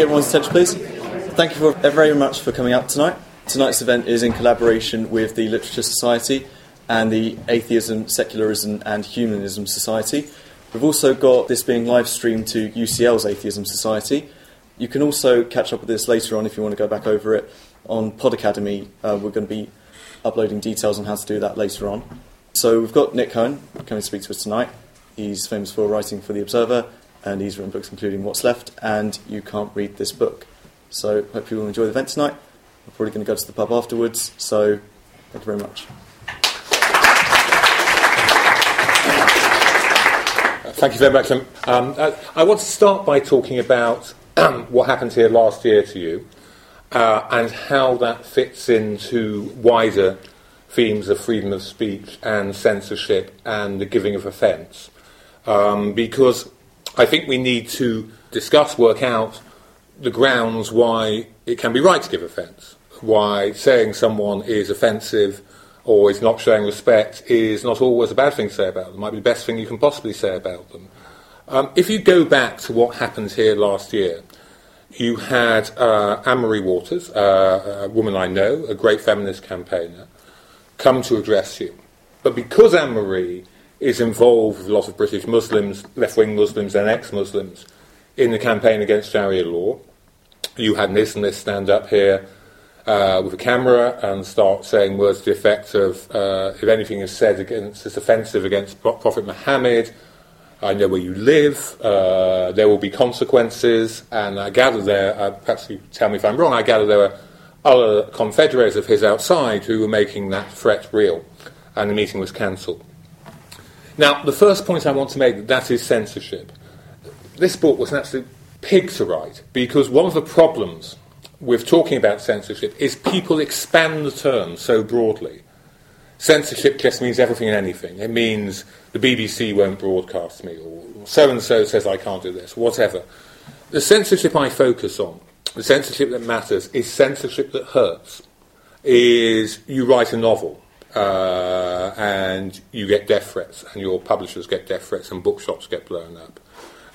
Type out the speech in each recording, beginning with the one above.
get everyone's attention, please? Thank you for, very much for coming out tonight. Tonight's event is in collaboration with the Literature Society and the Atheism, Secularism and Humanism Society. We've also got this being live streamed to UCL's Atheism Society. You can also catch up with this later on if you want to go back over it on Pod Academy. Uh, we're going to be uploading details on how to do that later on. So we've got Nick Cohen coming to speak to us tonight. He's famous for writing for The Observer, and he's written books including What's Left and You Can't Read This Book. So hope you will enjoy the event tonight. We're probably going to go to the pub afterwards, so thank you very much. Thank you very much. Um, uh, I want to start by talking about what happened here last year to you uh, and how that fits into wider themes of freedom of speech and censorship and the giving of offence. Um, because I think we need to discuss, work out the grounds why it can be right to give offence, why saying someone is offensive or is not showing respect is not always a bad thing to say about them. It might be the best thing you can possibly say about them. Um, if you go back to what happened here last year, you had uh, Anne-Marie Waters, uh, a woman I know, a great feminist campaigner, come to address you. But because Anne-Marie is involved with a lot of British Muslims, left-wing Muslims and ex-Muslims, in the campaign against Sharia law, you had an Islamist stand up here uh, with a camera and start saying words to the effect of, uh, if anything is said against, is offensive against Prophet Muhammad, I know where you live, uh, there will be consequences, and I gather there, uh, perhaps you tell me if I'm wrong, I gather there were other confederates of his outside who were making that threat real, and the meeting was cancelled. Now, the first point I want to make, that is censorship. This book was an absolute pig to write, because one of the problems with talking about censorship is people expand the term so broadly. Censorship just means everything and anything. It means the BBC won't broadcast me, or so and so says I can't do this, whatever. The censorship I focus on, the censorship that matters, is censorship that hurts. Is you write a novel uh, and you get death threats, and your publishers get death threats, and bookshops get blown up.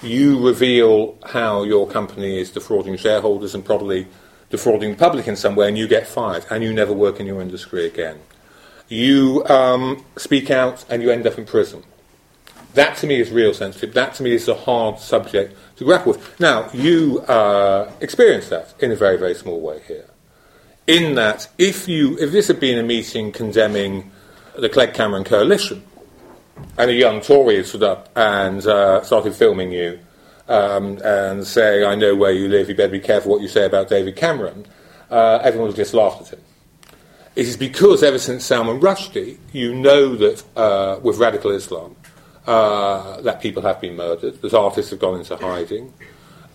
You reveal how your company is defrauding shareholders and probably defrauding the public in some way, and you get fired, and you never work in your industry again you um, speak out and you end up in prison. That to me is real censorship. That to me is a hard subject to grapple with. Now, you uh, experience that in a very, very small way here. In that, if, you, if this had been a meeting condemning the Clegg Cameron coalition, and a young Tory had stood up and uh, started filming you um, and saying, I know where you live, you better be careful what you say about David Cameron, uh, everyone would just laugh at him. It is because ever since Salman Rushdie, you know that uh, with radical Islam, uh, that people have been murdered, that artists have gone into hiding,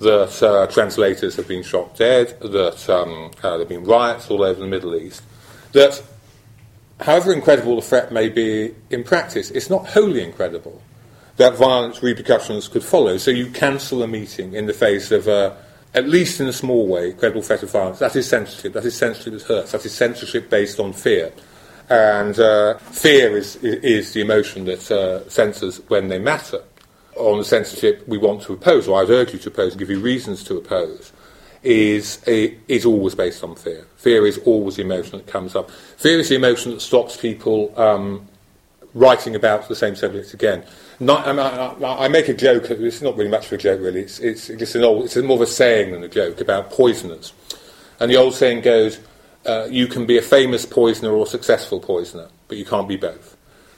that uh, translators have been shot dead, that um, uh, there have been riots all over the Middle East, that however incredible the threat may be in practice, it's not wholly incredible that violent repercussions could follow. So you cancel a meeting in the face of uh, at least in a small way, credible threat of violence. That is censorship. That is censorship that hurts. That is censorship based on fear. And uh, fear is, is the emotion that uh, censors when they matter. On the censorship we want to oppose, or I would urge you to oppose and give you reasons to oppose, is, is always based on fear. Fear is always the emotion that comes up. Fear is the emotion that stops people um, writing about the same subject again. Not, I, I, I, make a joke. It's not really much of a joke, really. It's, it's just an old. It's more of a saying than a joke about poisoners. And the old saying goes, uh, "You can be a famous poisoner or a successful poisoner, but you can't be both."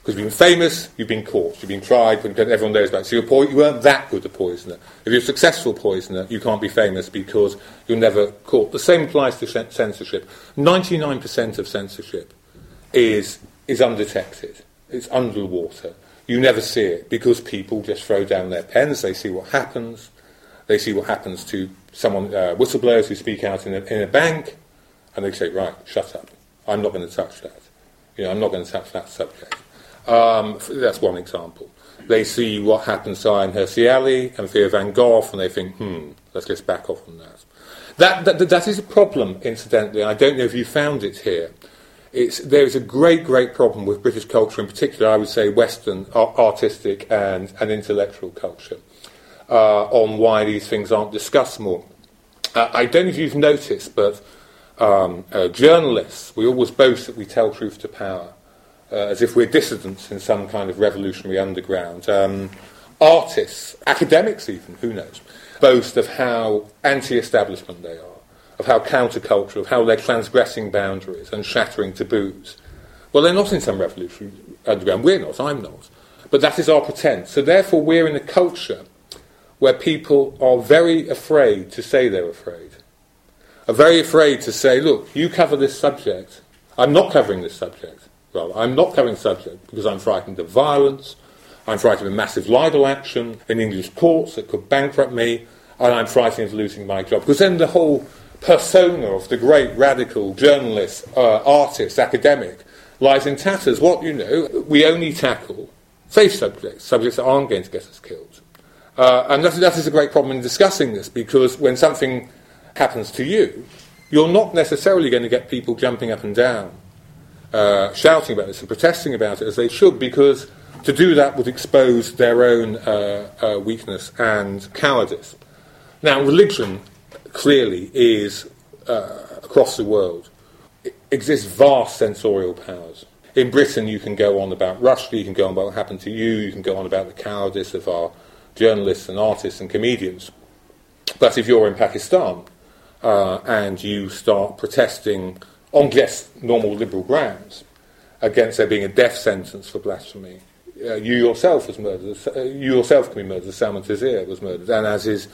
Because you've been famous, you've been caught, you've been tried, everyone knows about it. So you're you weren't that good a poisoner. If you're a successful poisoner, you can't be famous because you're never caught. The same applies to censorship. 99% of censorship is, is undetected. It's underwater. You never see it because people just throw down their pens. They see what happens. They see what happens to someone, uh, whistleblowers who speak out in a, in a bank, and they say, right, shut up. I'm not going to touch that. You know, I'm not going to touch that subject. Um, that's one example. They see what happens to Hirsi Ali and Theo van Gogh, and they think, hmm, let's just back off on that. That, that. that is a problem, incidentally. I don't know if you found it here it's, there's a great, great problem with British culture, in particular, I would say Western artistic and, and intellectual culture, uh, on why these things aren't discussed more. Uh, I don't know if you've noticed, but um, uh, journalists, we always boast that we tell truth to power, uh, as if we're dissidents in some kind of revolutionary underground. Um, artists, academics even, who knows, boast of how anti-establishment they are, of how countercultural, of how they're transgressing boundaries and shattering taboos. Well, they're not in some revolutionary underground. We're not. I'm not. But that is our pretense. So therefore, we're in a culture where people are very afraid to say they're afraid, are very afraid to say, look, you cover this subject. I'm not covering this subject. Well, I'm not covering subject because I'm frightened of violence, I'm frightened of massive libel action in English courts that could bankrupt me, and I'm frightened of losing my job. Because then the whole persona of the great radical journalist, uh, artist, academic lies in tatters. What, you know, we only tackle safe subjects, subjects that aren't going to get us killed. Uh, and that, that is a great problem in discussing this because when something happens to you, you're not necessarily going to get people jumping up and down, uh, shouting about this and protesting about it as they should because to do that would expose their own uh, uh, weakness and cowardice. Now, religion clearly is uh, across the world it exists vast censorial powers. In Britain, you can go on about Rushdie, you can go on about what happened to you, you can go on about the cowardice of our journalists and artists and comedians. But if you're in Pakistan uh, and you start protesting on just normal liberal grounds against there being a death sentence for blasphemy, uh, you yourself was murdered. Uh, you yourself can be murdered. Salman Taseer was murdered, and as his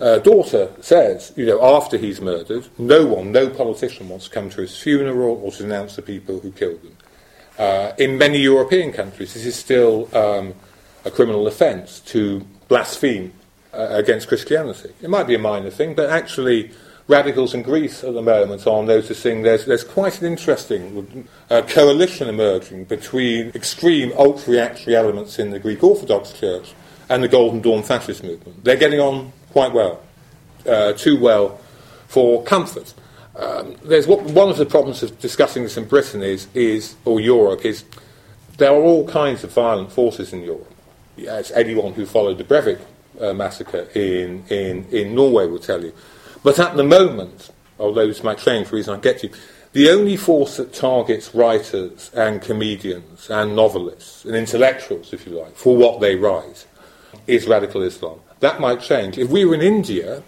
uh, daughter says, you know, after he's murdered, no one, no politician wants to come to his funeral or to denounce the people who killed him. Uh, in many European countries, this is still um, a criminal offence to blaspheme uh, against Christianity. It might be a minor thing, but actually radicals in Greece at the moment are noticing there's, there's quite an interesting uh, coalition emerging between extreme ultra reactionary elements in the Greek Orthodox Church and the Golden Dawn fascist movement. They're getting on quite well, uh, too well for comfort. Um, there's what, one of the problems of discussing this in Britain is, is, or Europe, is there are all kinds of violent forces in Europe. As anyone who followed the Breivik uh, massacre in, in, in Norway will tell you. But at the moment, although this might change for reason I get to, the only force that targets writers and comedians and novelists and intellectuals, if you like, for what they write, is radical Islam. That might change. If we were in India,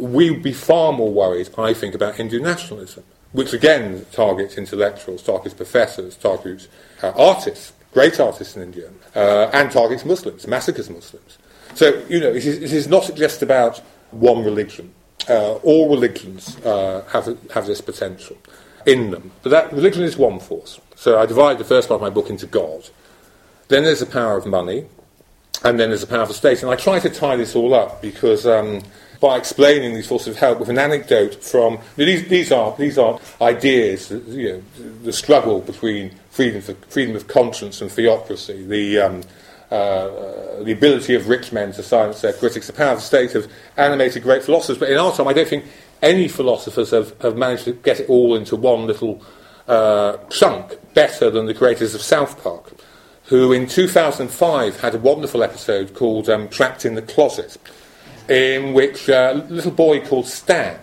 we would be far more worried, I think, about Hindu nationalism, which again targets intellectuals, targets professors, targets uh, artists, great artists in India, uh, and targets Muslims, massacres Muslims. So, you know, it is, it is not just about one religion uh, all religions uh, have, have this potential in them. But that religion is one force. So I divide the first part of my book into God. Then there's the power of money, and then there's the power of the state. And I try to tie this all up because um, by explaining these forces of help with an anecdote from these, these are these are ideas, you know, the struggle between freedom, for, freedom of conscience and theocracy, the um, uh, the ability of rich men to silence their critics, the power of the state have animated great philosophers. But in our time, I don't think any philosophers have, have managed to get it all into one little uh, chunk better than the creators of South Park, who in 2005 had a wonderful episode called um, Trapped in the Closet, in which uh, a little boy called Stan.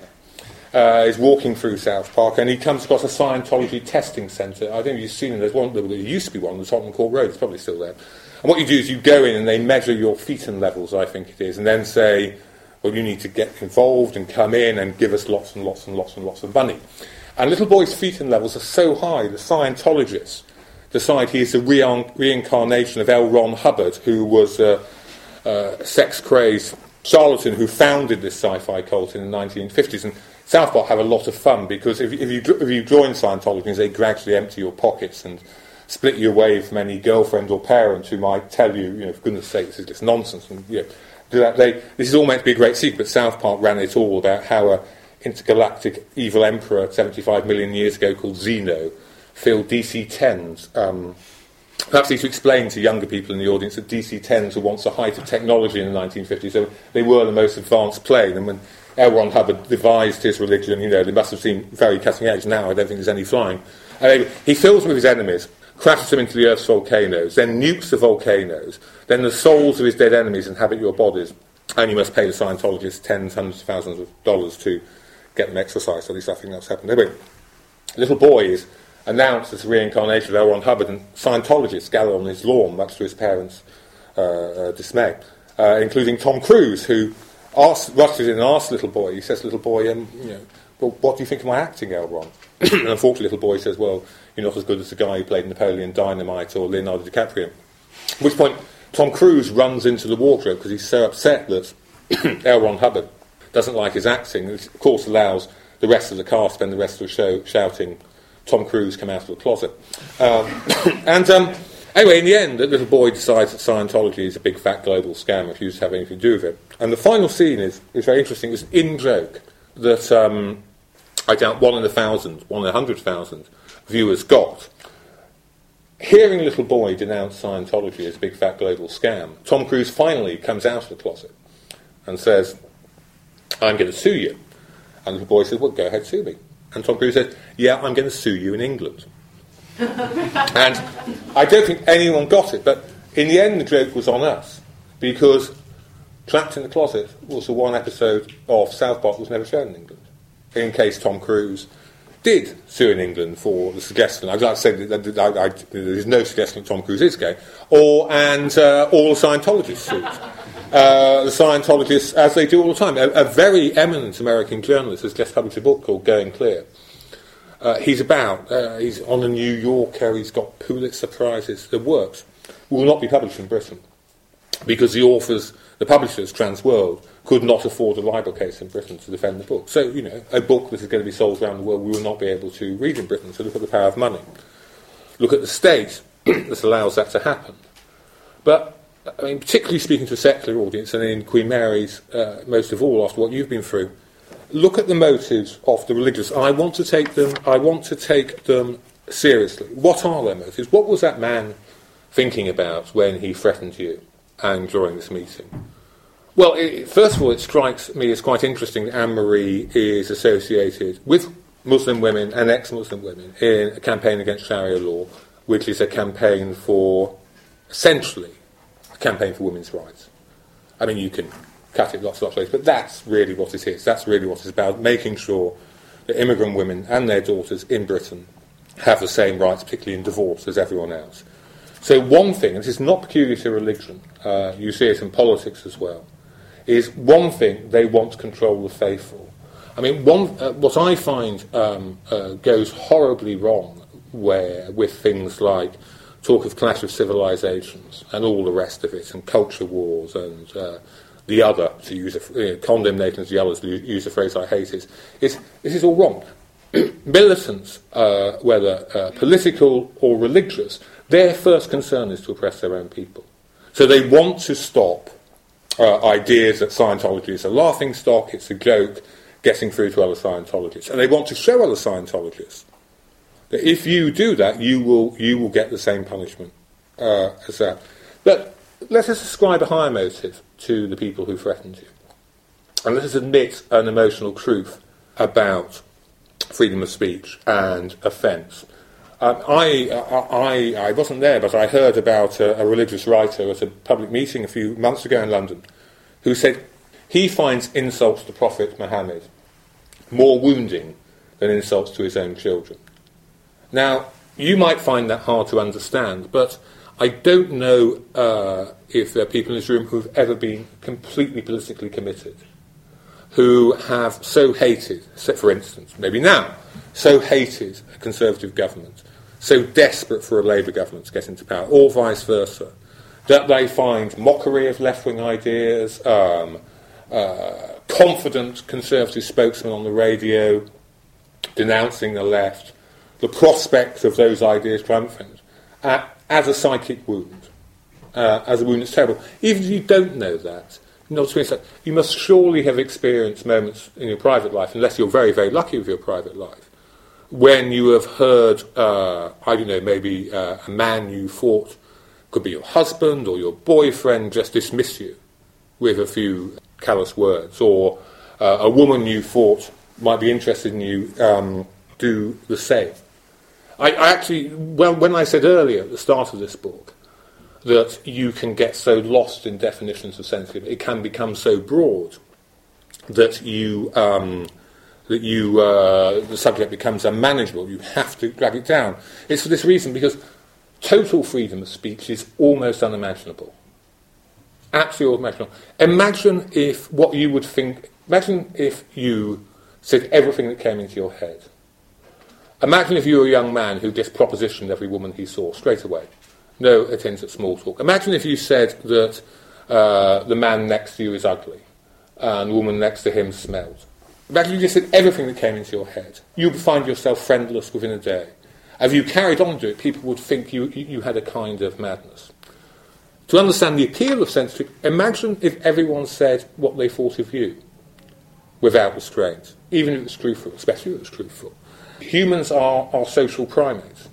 Uh, is walking through South Park and he comes across a Scientology testing centre. I don't know if you've seen it. There's one. There used to be one on the Tottenham Court Road. It's probably still there. And what you do is you go in and they measure your thetan levels, I think it is, and then say, well, you need to get involved and come in and give us lots and lots and lots and lots of money. And little boy's thetan levels are so high, the Scientologists decide he is the re- reincarnation of L. Ron Hubbard, who was a, a sex crazed charlatan who founded this sci fi cult in the 1950s. And South Park have a lot of fun because if, if, you, if you join Scientology, they gradually empty your pockets and split you away from any girlfriend or parent who might tell you, you know, for goodness sake, this is just nonsense. And, you know, they, this is all meant to be a great secret, South Park ran it all about how a intergalactic evil emperor 75 million years ago called Xenu filled DC-10s. Um, perhaps need to explain to younger people in the audience that DC-10s were once the height of technology in the 1950s. So they were the most advanced plane, and when L. Hubbard devised his religion, you know, they must have seemed very cutting edge. Now I don't think there's any flying. Uh, he fills with his enemies crashes them into the Earth's volcanoes, then nukes the volcanoes, then the souls of his dead enemies inhabit your bodies. and you must pay the Scientologists tens, hundreds of thousands of dollars to get them exercised. At least I think that's happened. Anyway, little boys is announced as the reincarnation of L. Ron Hubbard, and Scientologists gather on his lawn, much to his parents' uh, uh, dismay, uh, including Tom Cruise, who asks, rushes in and asks little boy, he says, little boy, um, you know, well, what do you think of my acting, L. Ron? and unfortunately, little boy says, well, you're not as good as the guy who played Napoleon Dynamite or Leonardo DiCaprio. At which point, Tom Cruise runs into the wardrobe because he's so upset that L. Ron Hubbard doesn't like his acting. It, of course, allows the rest of the cast spend the rest of the show shouting, Tom Cruise, come out of the closet. Um, and um, anyway, in the end, the little boy decides that Scientology is a big fat global scam, refused to have anything to do with it. And the final scene is, is very interesting. It's an in joke that um, I doubt one in a thousand, one in a hundred thousand viewers got. Hearing little boy denounce Scientology as a big fat global scam, Tom Cruise finally comes out of the closet and says, I'm going to sue you. And the boy says, Well, go ahead, sue me. And Tom Cruise says, Yeah, I'm going to sue you in England. and I don't think anyone got it, but in the end, the joke was on us because Trapped in the Closet was the one episode of South Park that was never shown in England. In case Tom Cruise did sue in England for the suggestion, I'd like to say that, that, I, there's no suggestion that Tom Cruise is gay, or and uh, all the Scientologists sued. Uh, the Scientologists, as they do all the time. A, a, very eminent American journalist has just published a book called Going Clear. Uh, he's about, uh, he's on a New Yorker, he's got Pulitzer Prizes. The works will not be published in Britain because the authors, the publishers, Transworld, could not afford a libel case in Britain to defend the book. So, you know, a book that is going to be sold around the world we will not be able to read in Britain. So look at the power of money. Look at the state that allows that to happen. But I mean, particularly speaking to a secular audience, and in Queen Mary's, uh, most of all, after what you've been through, look at the motives of the religious. I want to take them. I want to take them seriously. What are their motives? What was that man thinking about when he threatened you and during this meeting? Well, it, first of all, it strikes me as quite interesting that Anne Marie is associated with Muslim women and ex-Muslim women in a campaign against Sharia law, which is a campaign for essentially a campaign for women's rights. I mean, you can cut it lots, lots of ways, but that's really what it is. That's really what it's about, making sure that immigrant women and their daughters in Britain have the same rights, particularly in divorce, as everyone else. So one thing, and this is not peculiar to religion, uh, you see it in politics as well, is one thing, they want to control the faithful. I mean, one, uh, what I find um, uh, goes horribly wrong where, with things like talk of clash of civilizations and all the rest of it, and culture wars and uh, the other, to use a, you know, condemnation as the others, to use a phrase I hate, is, is this is all wrong. Militants, uh, whether uh, political or religious, their first concern is to oppress their own people. So they want to stop uh, ideas that Scientology is a laughing stock, it's a joke, getting through to other Scientologists. And they want to show other Scientologists that if you do that, you will, you will get the same punishment uh, as that. But let us ascribe a higher motive to the people who threatened you. And let us admit an emotional truth about freedom of speech and offence. Um, I, I, I wasn't there, but I heard about a, a religious writer at a public meeting a few months ago in London who said he finds insults to Prophet Muhammad more wounding than insults to his own children. Now, you might find that hard to understand, but I don't know uh, if there are people in this room who've ever been completely politically committed, who have so hated, for instance, maybe now, so hated a Conservative government, so desperate for a Labour government to get into power, or vice versa, that they find mockery of left wing ideas, um, uh, confident Conservative spokesmen on the radio denouncing the left, the prospect of those ideas triumphant uh, as a psychic wound, uh, as a wound that's terrible. Even if you don't know that, not that, you must surely have experienced moments in your private life, unless you're very, very lucky with your private life, when you have heard, uh, I don't know, maybe uh, a man you thought could be your husband or your boyfriend just dismiss you with a few callous words, or uh, a woman you thought might be interested in you um, do the same. I, I actually, well, when I said earlier at the start of this book that you can get so lost in definitions of sensitive. It can become so broad that you um, that you uh, the subject becomes unmanageable. You have to drag it down. It's for this reason because total freedom of speech is almost unimaginable. Absolutely unimaginable. Imagine if what you would think. Imagine if you said everything that came into your head. Imagine if you were a young man who just propositioned every woman he saw straight away. No attempt at small talk. Imagine if you said that uh, the man next to you is ugly and the woman next to him smells. Imagine you just said everything that came into your head. You would find yourself friendless within a day. If you carried on to it, people would think you, you had a kind of madness. To understand the appeal of censorship, imagine if everyone said what they thought of you without restraint, even if it's truthful, especially if it's truthful. Humans are, are social primates.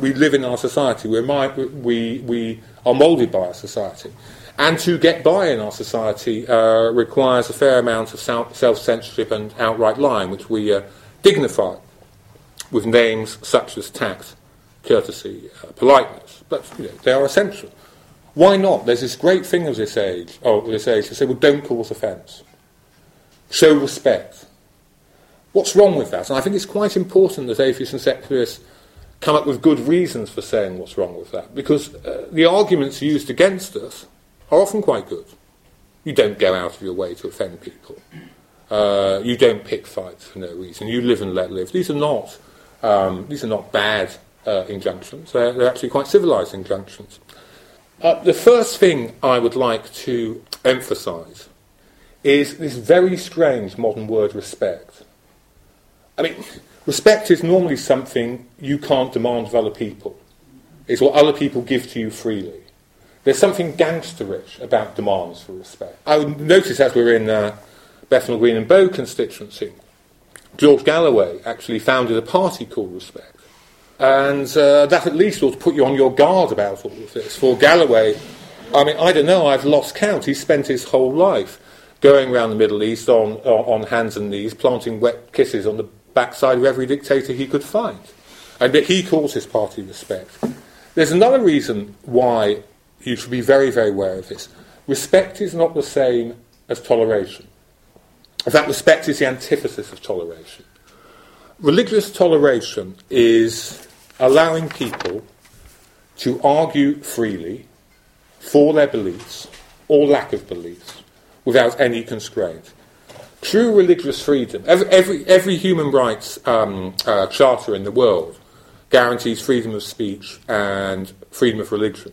We live in our society. We're we, we are moulded by our society. And to get by in our society uh, requires a fair amount of self censorship and outright lying, which we uh, dignify with names such as tact, courtesy, uh, politeness. But you know, they are essential. Why not? There's this great thing of this age, oh, this age, to say, well, don't cause offence. Show respect. What's wrong with that? And I think it's quite important that atheists and secularists come up with good reasons for saying what's wrong with that, because uh, the arguments used against us are often quite good. You don't go out of your way to offend people. Uh, you don't pick fights for no reason. You live and let live. These are not, um, these are not bad uh, injunctions. They're, they're, actually quite civilized injunctions. Uh, the first thing I would like to emphasize is this very strange modern word respect. I mean, respect is normally something you can't demand of other people. It's what other people give to you freely. There's something gangsterish about demands for respect. I would notice as we are in uh, Bethnal Green and Bow constituency, George Galloway actually founded a party called Respect. And uh, that at least ought to put you on your guard about all of this. For Galloway, I mean, I don't know, I've lost count. He spent his whole life going around the Middle East on, on hands and knees, planting wet kisses on the backside of every dictator he could find. And that he calls his party Respect. There's another reason why you should be very, very aware of this. Respect is not the same as toleration. In fact, respect is the antithesis of toleration. Religious toleration is allowing people to argue freely for their beliefs or lack of beliefs without any constraint. True religious freedom, every, every, every human rights um, uh, charter in the world guarantees freedom of speech and freedom of religion.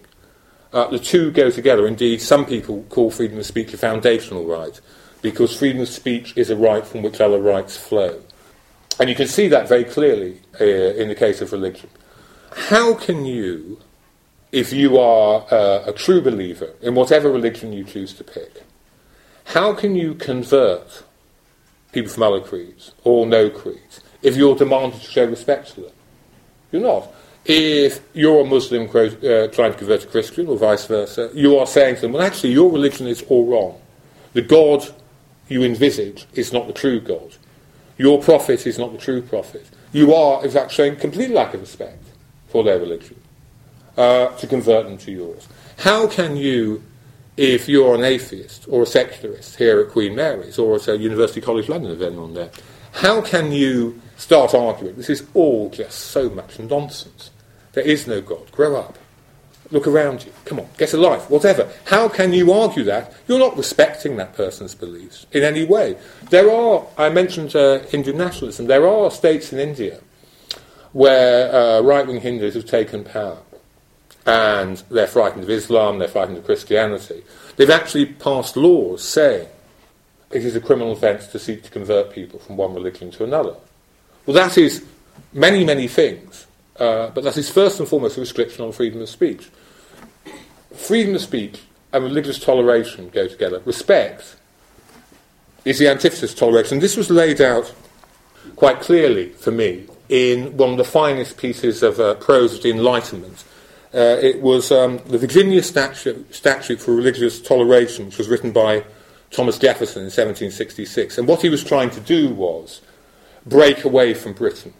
Uh, the two go together. Indeed, some people call freedom of speech a foundational right, because freedom of speech is a right from which other rights flow. And you can see that very clearly uh, in the case of religion. How can you, if you are uh, a true believer in whatever religion you choose to pick, how can you convert people from other creeds or no creeds if you're demanded to show respect to them? You're not. If you're a Muslim uh, trying to convert a Christian or vice versa, you are saying to them, well, actually, your religion is all wrong. The God you envisage is not the true God. Your prophet is not the true prophet. You are, in fact, showing complete lack of respect for their religion uh, to convert them to yours. How can you, if you're an atheist or a secularist here at Queen Mary's or at University College London, if anyone there, how can you start arguing this is all just so much nonsense? There is no God. Grow up. Look around you. Come on, get a life, whatever. How can you argue that? You're not respecting that person's beliefs in any way. There are, I mentioned uh, Hindu nationalism, there are states in India where uh, right wing Hindus have taken power and they're frightened of Islam, they're frightened of Christianity. They've actually passed laws saying it is a criminal offence to seek to convert people from one religion to another. Well, that is many, many things, uh, but that is first and foremost a restriction on freedom of speech freedom of speech and religious toleration go together. Respect is the antithesis of toleration. This was laid out quite clearly for me in one of the finest pieces of uh, prose of the Enlightenment. Uh, it was um, the Virginia statute, statute for Religious Toleration, which was written by Thomas Jefferson in 1766. And what he was trying to do was break away from Britain.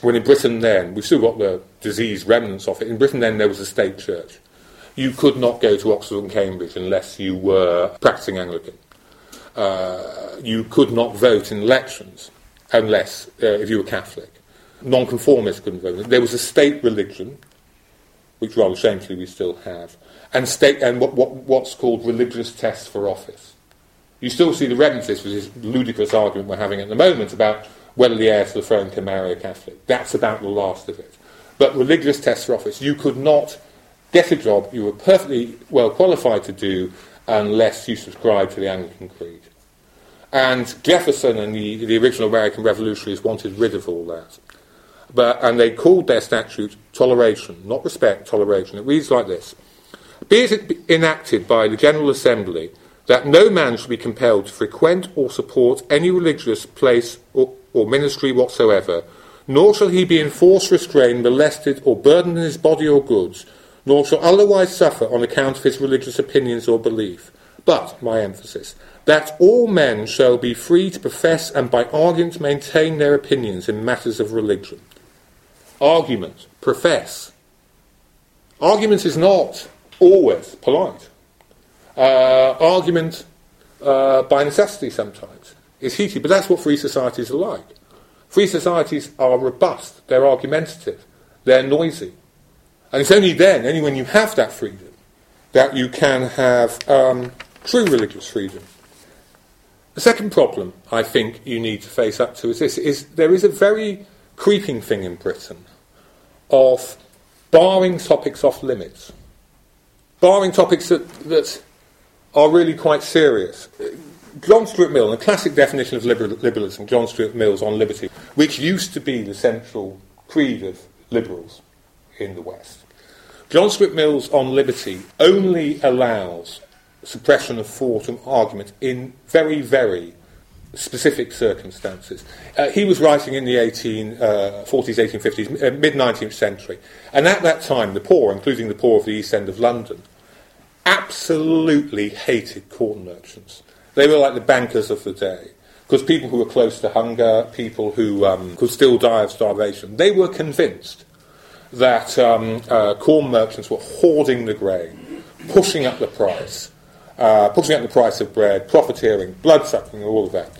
When in Britain then, we've still got the disease remnants of it, in Britain then there was a state church you could not go to Oxford and Cambridge unless you were practicing Anglican. Uh, you could not vote in elections unless, uh, if you were Catholic. Nonconformists couldn't vote. There was a state religion, which rather shamefully we still have, and, state, and what, what, what's called religious tests for office. You still see the remnants of this ludicrous argument we're having at the moment about whether the heir to the throne can marry a Catholic. That's about the last of it. But religious tests for office, you could not get a job you were perfectly well qualified to do unless you subscribed to the Anglican Creed. And Jefferson and the, the original American revolutionaries wanted rid of all that. But, and they called their statute toleration, not respect, toleration. It reads like this Be it enacted by the General Assembly that no man shall be compelled to frequent or support any religious place or, or ministry whatsoever, nor shall he be enforced, restrained, molested, or burdened in his body or goods, nor shall otherwise suffer on account of his religious opinions or belief. But, my emphasis, that all men shall be free to profess and by argument maintain their opinions in matters of religion. Argument, profess. Argument is not always polite. Uh, argument, uh, by necessity sometimes, is heated, but that's what free societies are like. Free societies are robust, they're argumentative, they're noisy. And it's only then, only when you have that freedom, that you can have um, true religious freedom. The second problem I think you need to face up to is this is there is a very creeping thing in Britain of barring topics off limits. Barring topics that, that are really quite serious. John Stuart Mill, the classic definition of liberalism, John Stuart Mill's on liberty, which used to be the central creed of liberals in the West. John Stuart Mill's on liberty only allows suppression of thought and argument in very, very specific circumstances. Uh, he was writing in the 1840s, uh, 1850s, uh, mid 19th century, and at that time, the poor, including the poor of the East End of London, absolutely hated corn merchants. They were like the bankers of the day. Because people who were close to hunger, people who um, could still die of starvation, they were convinced that um, uh, corn merchants were hoarding the grain, pushing up the price, uh, pushing up the price of bread, profiteering, bloodsucking, all of that.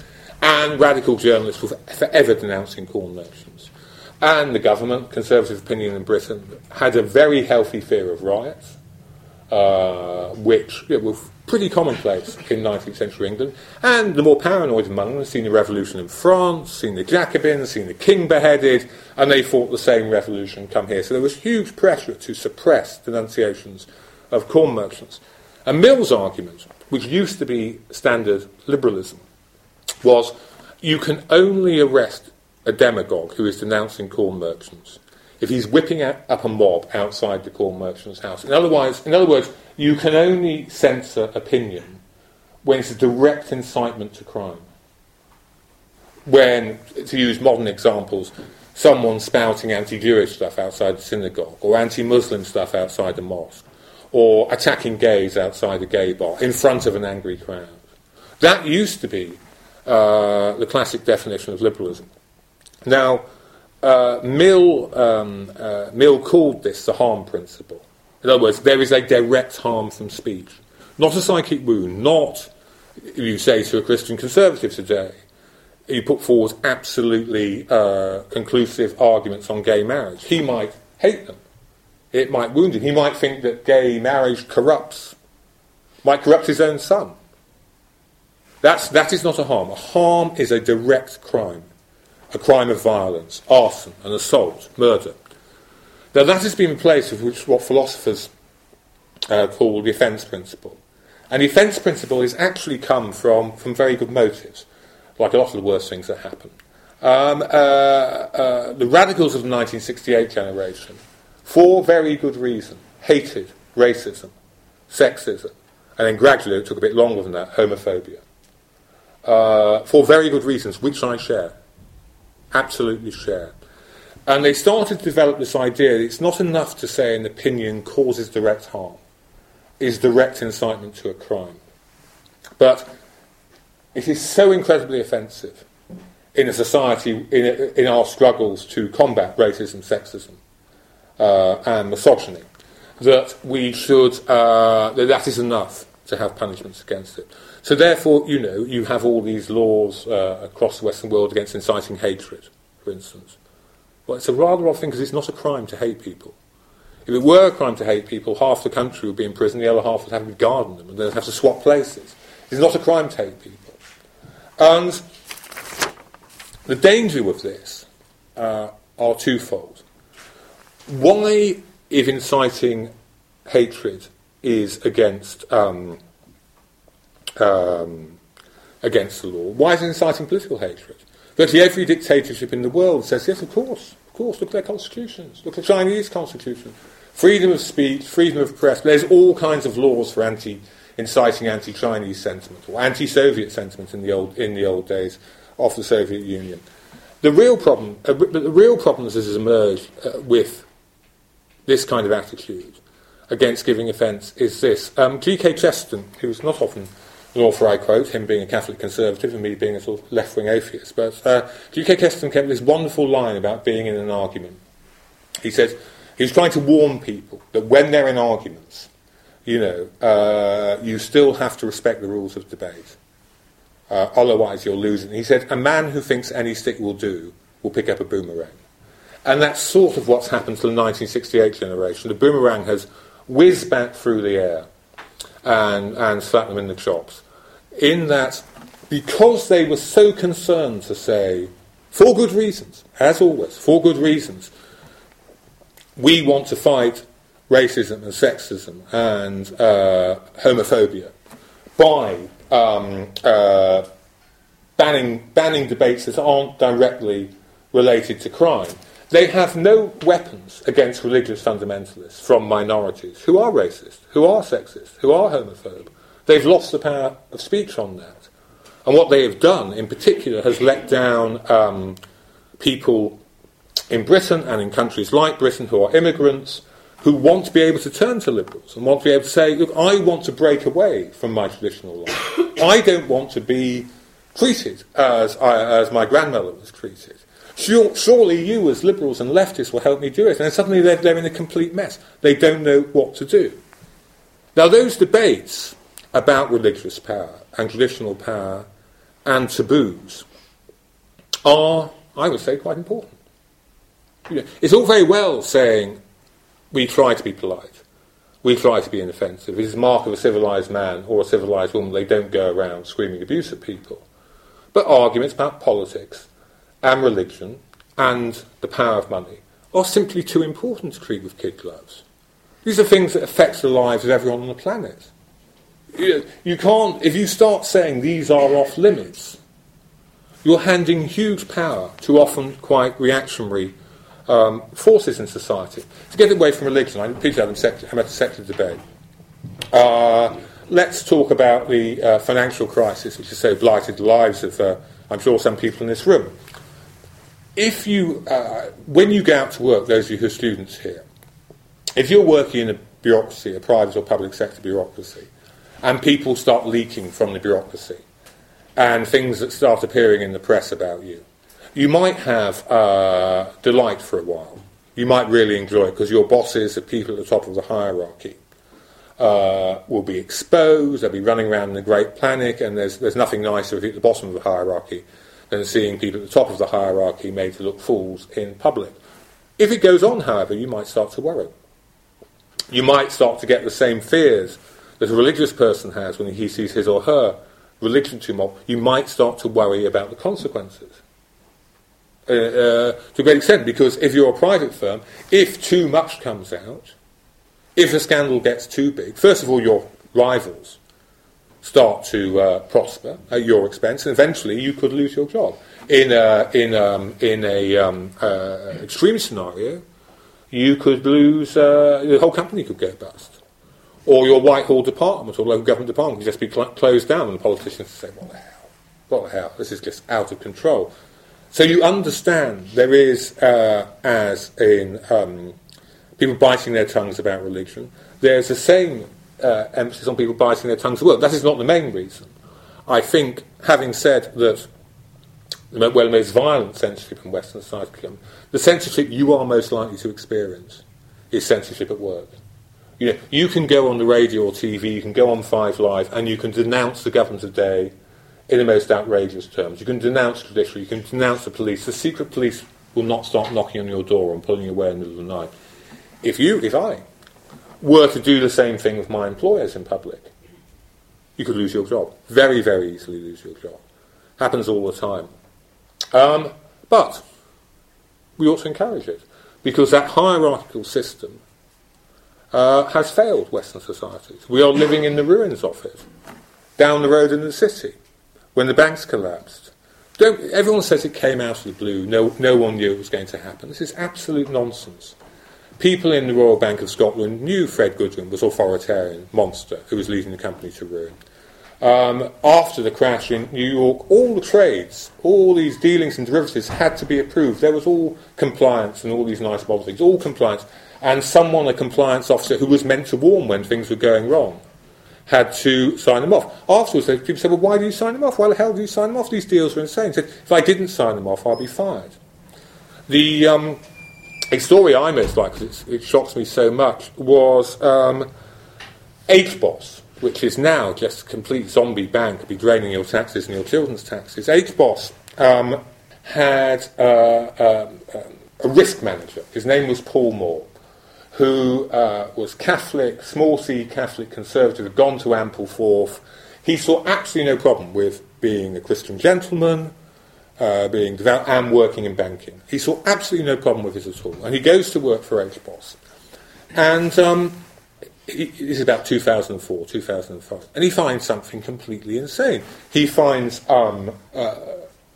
And radical journalists were forever denouncing corn merchants. And the government, conservative opinion in Britain, had a very healthy fear of riots, uh, which were pretty commonplace in 19th century England. And the more paranoid among them seen the revolution in France, seen the Jacobins, seen the king beheaded, and they fought the same revolution come here. So there was huge pressure to suppress denunciations of corn merchants. And Mill's argument, which used to be standard liberalism, was you can only arrest a demagogue who is denouncing corn merchants if he's whipping up a mob outside the corn merchant's house. In other, words, in other words, you can only censor opinion when it's a direct incitement to crime. When, to use modern examples, someone spouting anti Jewish stuff outside the synagogue or anti Muslim stuff outside the mosque or attacking gays outside a gay bar in front of an angry crowd. That used to be uh, the classic definition of liberalism. Now, uh, Mill, um, uh, Mill called this the harm principle. In other words, there is a direct harm from speech, not a psychic wound, not, you say to a Christian conservative today, you put forward absolutely uh, conclusive arguments on gay marriage. He might hate them it might wound him. He might think that gay marriage corrupts, might corrupt his own son. That's, that is not a harm. A harm is a direct crime, a crime of violence, arson, an assault, murder. Now that has been in place of what philosophers uh, call the offence principle. And the offence principle has actually come from, from very good motives, like a lot of the worst things that happen. Um, uh, uh, the radicals of the 1968 generation for very good reason, hated racism, sexism, and then gradually, it took a bit longer than that, homophobia. Uh, for very good reasons, which I share. Absolutely share. And they started to develop this idea that it's not enough to say an opinion causes direct harm, is direct incitement to a crime. But it is so incredibly offensive in a society, in, in our struggles to combat racism, sexism, and misogyny. that we should, uh, that, that is enough to have punishments against it. So therefore, you know, you have all these laws uh, across the Western world against inciting hatred, for instance. Well, it's a rather odd thing because it's not a crime to hate people. If it were a crime to hate people, half the country would be in prison, the other half would have to garden them, and they'd have to swap places. It's not a crime to hate people. And the danger with this uh, are twofold. Why, if inciting hatred is against um, um, against the law, why is it inciting political hatred? Virtually every dictatorship in the world says yes, of course, of course. Look at their constitutions. Look at the Chinese constitution. Freedom of speech, freedom of press. There's all kinds of laws for anti inciting anti-Chinese sentiment or anti-Soviet sentiment in the old in the old days of the Soviet Union. The real problem, uh, the real problems that has emerged uh, with this kind of attitude against giving offence is this. Um, G.K. Chesterton, who's not often an author I quote, him being a Catholic conservative and me being a sort of left-wing atheist, but uh, G.K. Chesterton kept this wonderful line about being in an argument. He said he's trying to warn people that when they're in arguments, you know, uh, you still have to respect the rules of debate. Uh, otherwise, you're losing. He said, A man who thinks any stick will do will pick up a boomerang. And that's sort of what's happened to the 1968 generation. The boomerang has whizzed back through the air and, and slapped them in the chops. In that, because they were so concerned to say, for good reasons, as always, for good reasons, we want to fight racism and sexism and uh, homophobia by um, uh, banning, banning debates that aren't directly related to crime. They have no weapons against religious fundamentalists from minorities who are racist, who are sexist, who are homophobe. They've lost the power of speech on that. And what they have done, in particular, has let down um, people in Britain and in countries like Britain who are immigrants who want to be able to turn to liberals and want to be able to say, look, I want to break away from my traditional life. I don't want to be treated as, I, as my grandmother was treated. Surely you, as liberals and leftists, will help me do it. And then suddenly they're, they're in a complete mess. They don't know what to do. Now, those debates about religious power and traditional power and taboos are, I would say, quite important. It's all very well saying we try to be polite. We try to be inoffensive. It is a mark of a civilized man or a civilized woman. They don't go around screaming abuse at people. But arguments about politics and religion and the power of money are simply too important to treat with kid gloves. These are things that affect the lives of everyone on the planet. You, you can't, if you start saying these are off limits, you're handing huge power to often quite reactionary um, forces in society. To get away from religion, I repeated I'm at a secular debate. Uh, let's talk about the uh, financial crisis, which has so blighted the lives of, uh, I'm sure, some people in this room. If you, uh, when you go out to work, those of you who are students here, if you're working in a bureaucracy, a private or public sector bureaucracy, and people start leaking from the bureaucracy, and things that start appearing in the press about you, you might have uh, delight for a while. You might really enjoy it because your bosses, the people at the top of the hierarchy, uh, will be exposed. They'll be running around in a great panic, and there's, there's nothing nicer at the bottom of the hierarchy than seeing people at the top of the hierarchy made to look fools in public. If it goes on, however, you might start to worry. You might start to get the same fears that a religious person has when he sees his or her religion too mob. You might start to worry about the consequences. Uh, uh, to a great extent, because if you're a private firm, if too much comes out, if a scandal gets too big, first of all, your rivals start to uh, prosper at your expense, and eventually you could lose your job. In a, in, um, in a um, uh, extreme scenario, you could lose, uh, the whole company could go bust. Or your Whitehall department or local government department could just be cl- closed down, and the politicians say, what the hell? What the hell? This is just out of control. So you understand there is, uh, as in um, people biting their tongues about religion, there's the same uh, emphasis on people biting their tongues. Well, that is not the main reason. I think, having said that, the most violent censorship in Western society, the censorship you are most likely to experience is censorship at work. You know, you can go on the radio or TV, you can go on Five Live, and you can denounce the government today in the most outrageous terms. You can denounce judiciary, you can denounce the police. The secret police will not start knocking on your door and pulling you away in the middle of the night. If you, if I, were to do the same thing with my employers in public, you could lose your job. Very, very easily lose your job. Happens all the time. Um, but we ought to encourage it because that hierarchical system uh, has failed Western societies. We are living in the ruins of it. Down the road in the city, when the banks collapsed. Don't, everyone says it came out of the blue. No, no one knew it was going to happen. This is absolute nonsense. People in the Royal Bank of Scotland knew Fred Goodwin was an authoritarian monster who was leading the company to ruin. Um, after the crash in New York, all the trades, all these dealings and derivatives had to be approved. There was all compliance and all these nice model things, all compliance. And someone, a compliance officer who was meant to warn when things were going wrong, had to sign them off. Afterwards, people said, Well, why do you sign them off? Why the hell do you sign them off? These deals are insane. He said, If I didn't sign them off, I'll be fired. The um, a story I most like, because it shocks me so much, was um, HBOS which is now just a complete zombie bank, be draining your taxes and your children's taxes. HBOS um, had uh, um, a risk manager. His name was Paul Moore, who uh, was Catholic, small c Catholic conservative, had gone to Ampleforth. He saw absolutely no problem with being a Christian gentleman, uh, being devout, and working in banking. He saw absolutely no problem with this at all. And he goes to work for HBOS. And um, this is about 2004, 2005, and he finds something completely insane. He finds um, uh,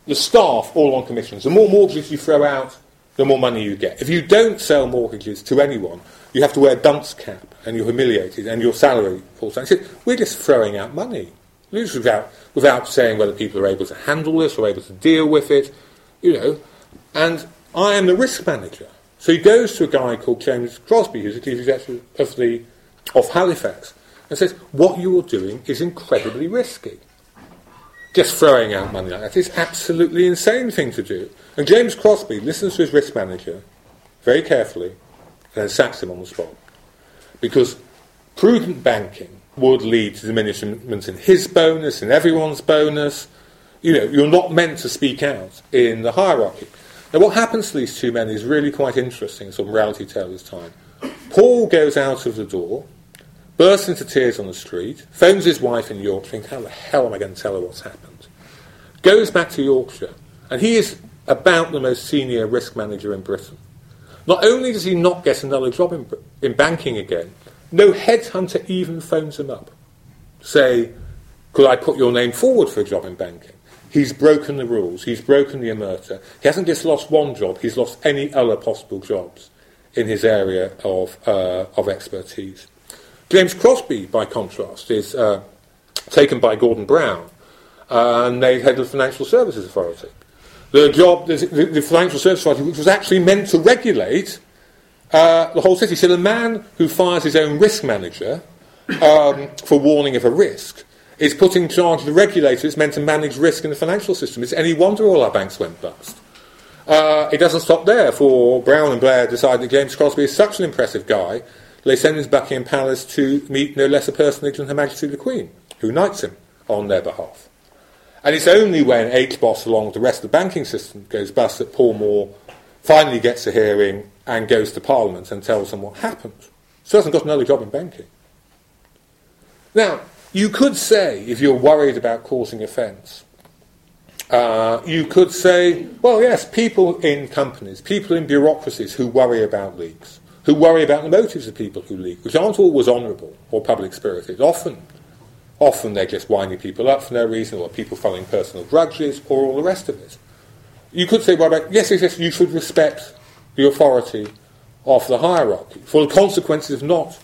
the staff all on commissions. The more mortgages you throw out, the more money you get. If you don't sell mortgages to anyone, you have to wear a dunce cap, and you're humiliated, and your salary falls down. He said, we're just throwing out money. Without, without saying whether people are able to handle this or able to deal with it, you know. And I am the risk manager. So he goes to a guy called James Crosby, who's the chief executive of the of Halifax and says, What you are doing is incredibly risky. Just throwing out money like that is absolutely insane thing to do. And James Crosby listens to his risk manager very carefully and then sacks him on the spot. Because prudent banking would lead to diminishment in his bonus, in everyone's bonus. You know, you're not meant to speak out in the hierarchy. Now, what happens to these two men is really quite interesting, some reality tellers' time. Paul goes out of the door, bursts into tears on the street, phones his wife in Yorkshire, thinks, how the hell am I going to tell her what's happened? Goes back to Yorkshire, and he is about the most senior risk manager in Britain. Not only does he not get another job in, in banking again, no headhunter even phones him up. Say, could I put your name forward for a job in banking? He's broken the rules. He's broken the omerta. He hasn't just lost one job, he's lost any other possible jobs in his area of, uh, of expertise. James Crosby, by contrast, is uh, taken by Gordon Brown uh, and made head of the Financial Services Authority. The job, the, the Financial Services Authority, which was actually meant to regulate uh, the whole city. So the man who fires his own risk manager um, for warning of a risk is put in charge of the regulator meant to manage risk in the financial system. It's any wonder all our banks went bust. Uh, it doesn't stop there, for Brown and Blair decide that James Crosby is such an impressive guy, they send him to Buckingham Palace to meet no less a personage than Her Majesty the Queen, who knights him on their behalf. And it's only when HBOS, along with the rest of the banking system, goes bust that Paul Moore finally gets a hearing and goes to Parliament and tells them what happened. So hasn't got another job in banking. Now, you could say, if you're worried about causing offence, uh, you could say, well, yes, people in companies, people in bureaucracies who worry about leaks, who worry about the motives of people who leak, which aren't always honourable or public spirited. Often, often they're just winding people up for no reason, or people following personal grudges, or all the rest of it. You could say, well, yes, yes, yes, you should respect the authority of the hierarchy. For the consequences of not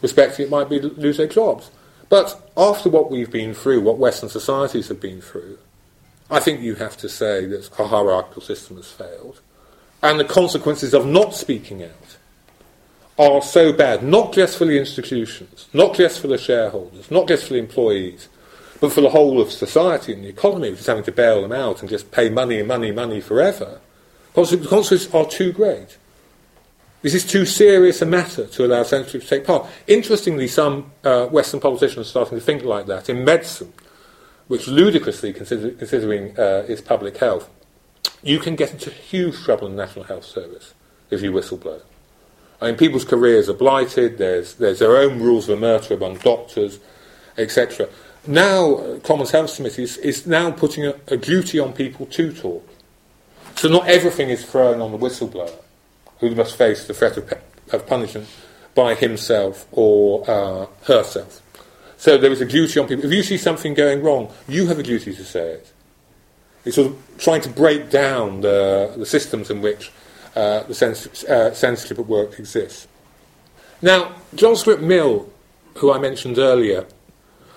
respecting it might be lose their jobs. But after what we've been through, what Western societies have been through, I think you have to say that our hierarchical system has failed. And the consequences of not speaking out are so bad, not just for the institutions, not just for the shareholders, not just for the employees, but for the whole of society and the economy, which is having to bail them out and just pay money and money, money forever. The consequences are too great. This is too serious a matter to allow censorship to take part. Interestingly, some uh, Western politicians are starting to think like that. In medicine, which ludicrously, consider, considering uh, its public health, you can get into huge trouble in the National Health Service if you whistleblow. I mean, people's careers are blighted, there's, there's their own rules of omerta among doctors, etc. Now, uh, Commons Health Committee is, now putting a, a duty on people to talk. So not everything is thrown on the whistleblower who must face the threat of, of punishment by himself or uh, herself. So there is a duty on people. If you see something going wrong, you have a duty to say it. It's sort of trying to break down the, the systems in which uh, the uh, censorship at work exists. Now, John Stuart Mill, who I mentioned earlier,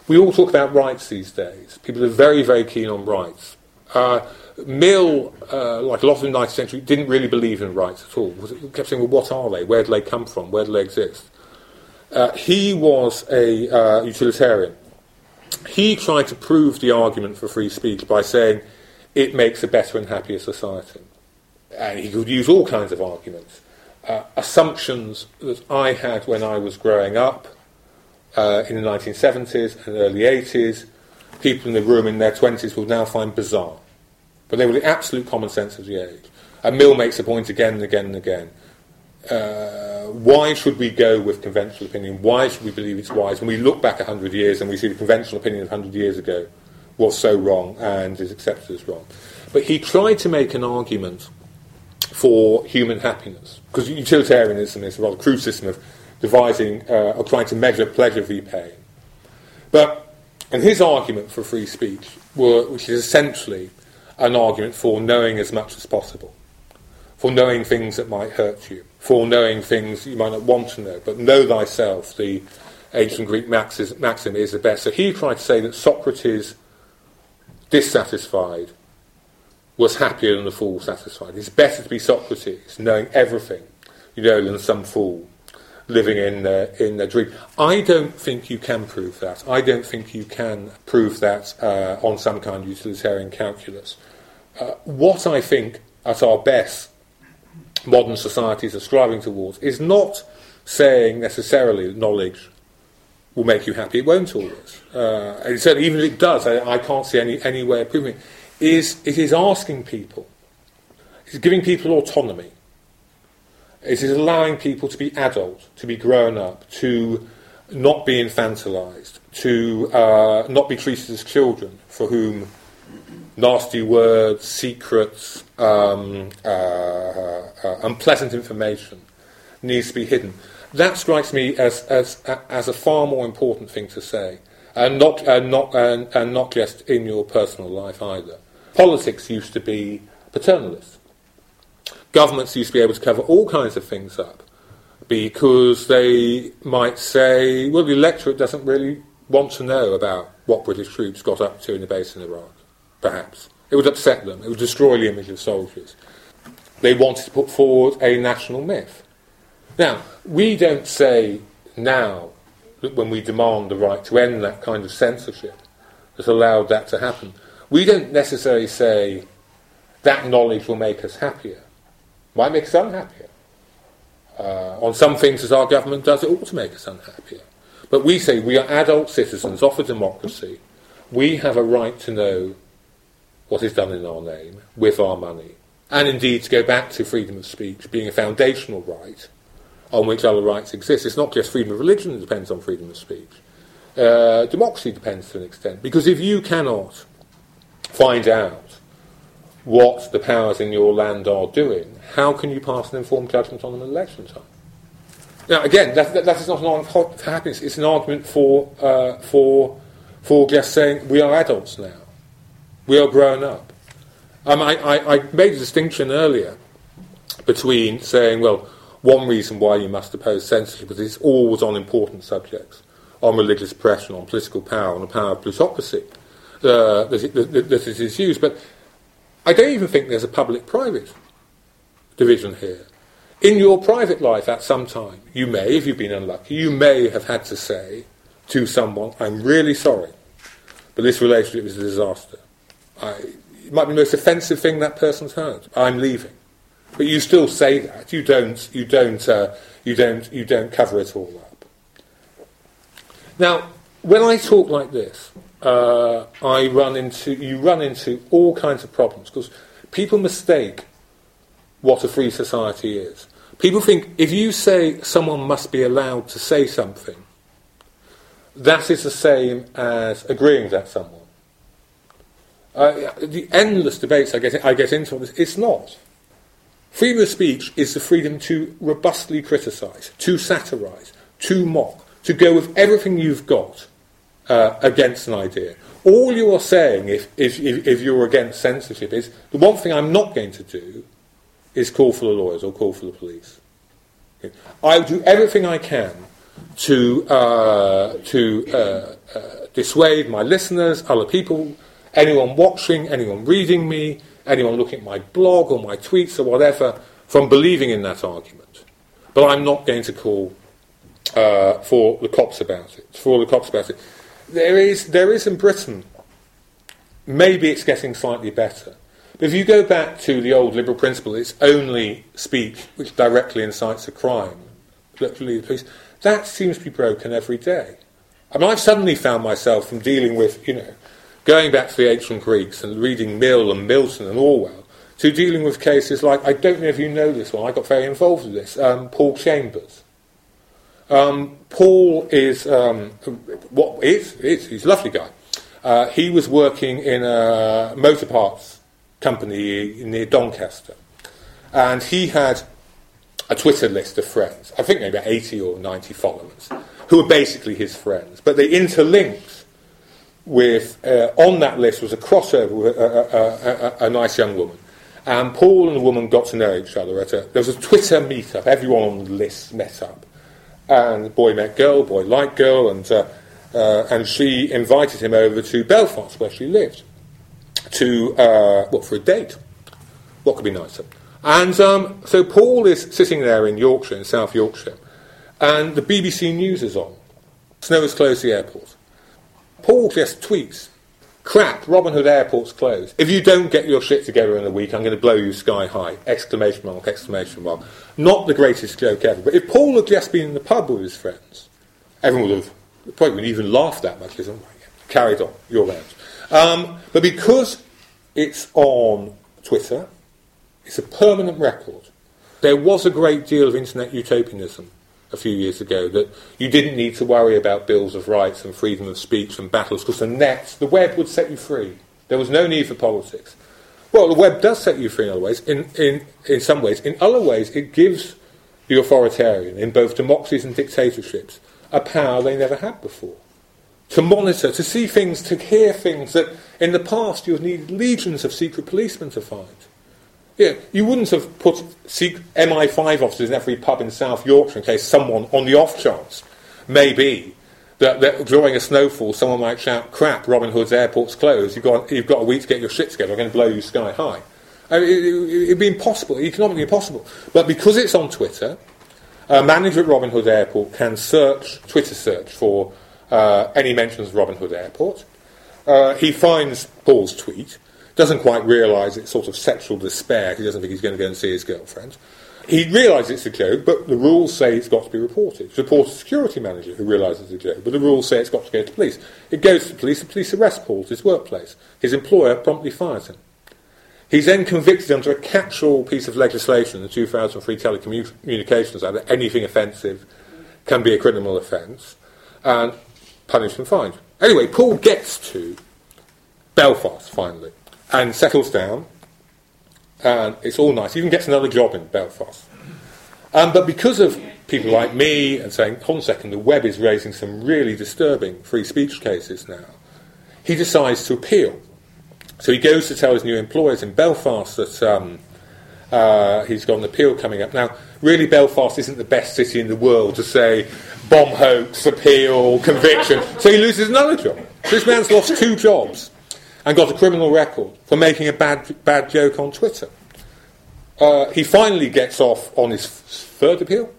we all talk about rights these days. People are very, very keen on rights. Uh, Mill, uh, like a lot of the 19th century, didn't really believe in rights at all. He kept saying, well, what are they? Where do they come from? Where do they exist? Uh, he was a uh, utilitarian. He tried to prove the argument for free speech by saying it makes a better and happier society. And he could use all kinds of arguments. Uh, assumptions that I had when I was growing up uh, in the 1970s and early 80s, people in the room in their 20s will now find bizarre. But they were the absolute common sense of the age. And Mill makes a point again and again and again. Uh, why should we go with conventional opinion? Why should we believe it's wise? When we look back 100 years and we see the conventional opinion of 100 years ago was so wrong and is accepted as wrong. But he tried to make an argument for human happiness, because utilitarianism is a rather crude system of devising uh, or trying to measure pleasure v pain. But, and his argument for free speech, were, which is essentially an argument for knowing as much as possible, for knowing things that might hurt you, for knowing things you might not want to know, but know thyself, the ancient Greek maxim is the best. So he tried to say that Socrates, dissatisfied, was happier than the fool satisfied. It's better to be Socrates, knowing everything, you know, than some fool living in uh, in a dream. I don't think you can prove that. I don't think you can prove that uh, on some kind of utilitarian calculus. Uh, what I think, at our best, modern societies are striving towards is not saying necessarily knowledge will make you happy. It won't always. Uh, and certainly, even if it does, I, I, can't see any, any way of proving it. Is it is asking people, it's giving people autonomy it is allowing people to be adult, to be grown up, to not be infantilized, to uh, not be treated as children for whom nasty words, secrets, um, uh, uh, unpleasant information needs to be hidden. That strikes me as, as, as a far more important thing to say, and not, and, not, and, and not just in your personal life either. Politics used to be paternalist governments used to be able to cover all kinds of things up because they might say, well, the electorate doesn't really want to know about what British troops got up to in the base in Iraq, perhaps. It would upset them, it would destroy the image of soldiers. They wanted to put forward a national myth. Now, we don't say now, when we demand the right to end that kind of censorship that allowed that to happen, we don't necessarily say that knowledge will make us happier might make us unhappier. Uh, on some things, as our government does, it ought to make us unhappier. But we say we are adult citizens of a democracy. We have a right to know what is done in our name with our money. And indeed, to go back to freedom of speech being a foundational right on which other rights exist. It's not just freedom of religion that depends on freedom of speech. Uh, democracy depends to an extent. Because if you cannot find out what the powers in your land are doing, how can you pass an informed judgment on an election time? Now, again, that, that, that is not an argument for happiness. It's an argument for, uh, for, for just saying we are adults now. We are grown up. Um, I, I, I made a distinction earlier between saying, well, one reason why you must oppose censorship is it's always on important subjects, on religious oppression, on political power, on the power of plutocracy, uh, that, that, that it is used. But I don't even think there's a public private division here. In your private life at some time, you may, if you've been unlucky, you may have had to say to someone, I'm really sorry, but this relationship is a disaster. I, it might be the most offensive thing that person's heard. I'm leaving. But you still say that. You don't. You don't. Uh, you don't. You don't cover it all up. Now, when I talk like this, uh, I run into you run into all kinds of problems because people mistake what a free society is. People think if you say someone must be allowed to say something, that is the same as agreeing with someone. Uh, the endless debates I get, I get into on this, it's not. Freedom of speech is the freedom to robustly criticise, to satirise, to mock, to go with everything you've got uh, against an idea. All you are saying, if, if, if you're against censorship, is the one thing I'm not going to do is call for the lawyers or call for the police. I do everything I can to, uh, to uh, uh, dissuade my listeners, other people, anyone watching, anyone reading me, anyone looking at my blog or my tweets or whatever, from believing in that argument. But I'm not going to call uh, for the cops about it. For the cops about it. There is, there is in Britain, maybe it's getting slightly better. If you go back to the old liberal principle, it's only speech which directly incites a crime. Literally, the police. That seems to be broken every day. I mean, I've suddenly found myself from dealing with, you know, going back to the ancient Greeks and reading Mill and Milton and Orwell, to dealing with cases like, I don't know if you know this one, I got very involved with this, um, Paul Chambers. Um, Paul is um, what is, is he's a lovely guy. Uh, he was working in a motor parts company near Doncaster, and he had a Twitter list of friends. I think maybe 80 or 90 followers who were basically his friends, but they interlinked with uh, on that list was a crossover with a, a, a, a, nice young woman. And Paul and the woman got to know each other a there was a Twitter meetup. Everyone on the list met up and boy met girl, boy liked girl, and uh, uh, and she invited him over to Belfast, where she lived, to uh, what for a date. What could be nicer? And um, so Paul is sitting there in Yorkshire, in South Yorkshire, and the BBC News is on. Snow has closed the airport. Paul just tweets Crap, Robin Hood Airport's closed. If you don't get your shit together in a week, I'm going to blow you sky high. Exclamation mark, exclamation mark. Not the greatest joke ever. But if Paul had just been in the pub with his friends, everyone would have probably wouldn't even laughed that much. Isn't Carried on, your rounds. Um, but because it's on Twitter, it's a permanent record. There was a great deal of internet utopianism a few years ago that you didn't need to worry about bills of rights and freedom of speech and battles because the net, the web would set you free. There was no need for politics. Well, the web does set you free in other ways. In, in, in some ways. In other ways, it gives the authoritarian, in both democracies and dictatorships, a power they never had before. To monitor, to see things, to hear things that in the past you would need legions of secret policemen to find. Yeah, you wouldn't have put MI5 officers in every pub in South Yorkshire in case someone, on the off chance, maybe, that, that during a snowfall someone might shout, crap, Robin Hood's airport's closed, you've got, you've got a week to get your shit together, I'm going to blow you sky high. I mean, it, would be impossible, economically impossible. But because it's on Twitter, a manager at Robin Hood Airport can search, Twitter search, for uh, any mentions of Robin Hood Airport. Uh, he finds Paul's tweet, doesn't quite realise it's sort of sexual despair. He doesn't think he's going to go and see his girlfriend. He realises it's a joke, but the rules say it's got to be reported. It's reported to security manager who realises it's a joke, but the rules say it's got to go to police. It goes to police, the police arrest Paul at his workplace. His employer promptly fires him. He's then convicted under a catch-all piece of legislation, the 2003 Telecommunications Act, that anything offensive can be a criminal offence, and punished and fined. Anyway, Paul gets to Belfast finally and settles down, and it's all nice. He even gets another job in Belfast. Um, but because of people like me and saying, hold on a second, the web is raising some really disturbing free speech cases now, he decides to appeal. So he goes to tell his new employers in Belfast that um, uh, he's got an appeal coming up. Now, really, Belfast isn't the best city in the world to say bomb hoax, appeal, conviction. So he loses another job. This man's lost two jobs and got a criminal record for making a bad, bad joke on Twitter. Uh, he finally gets off on his third appeal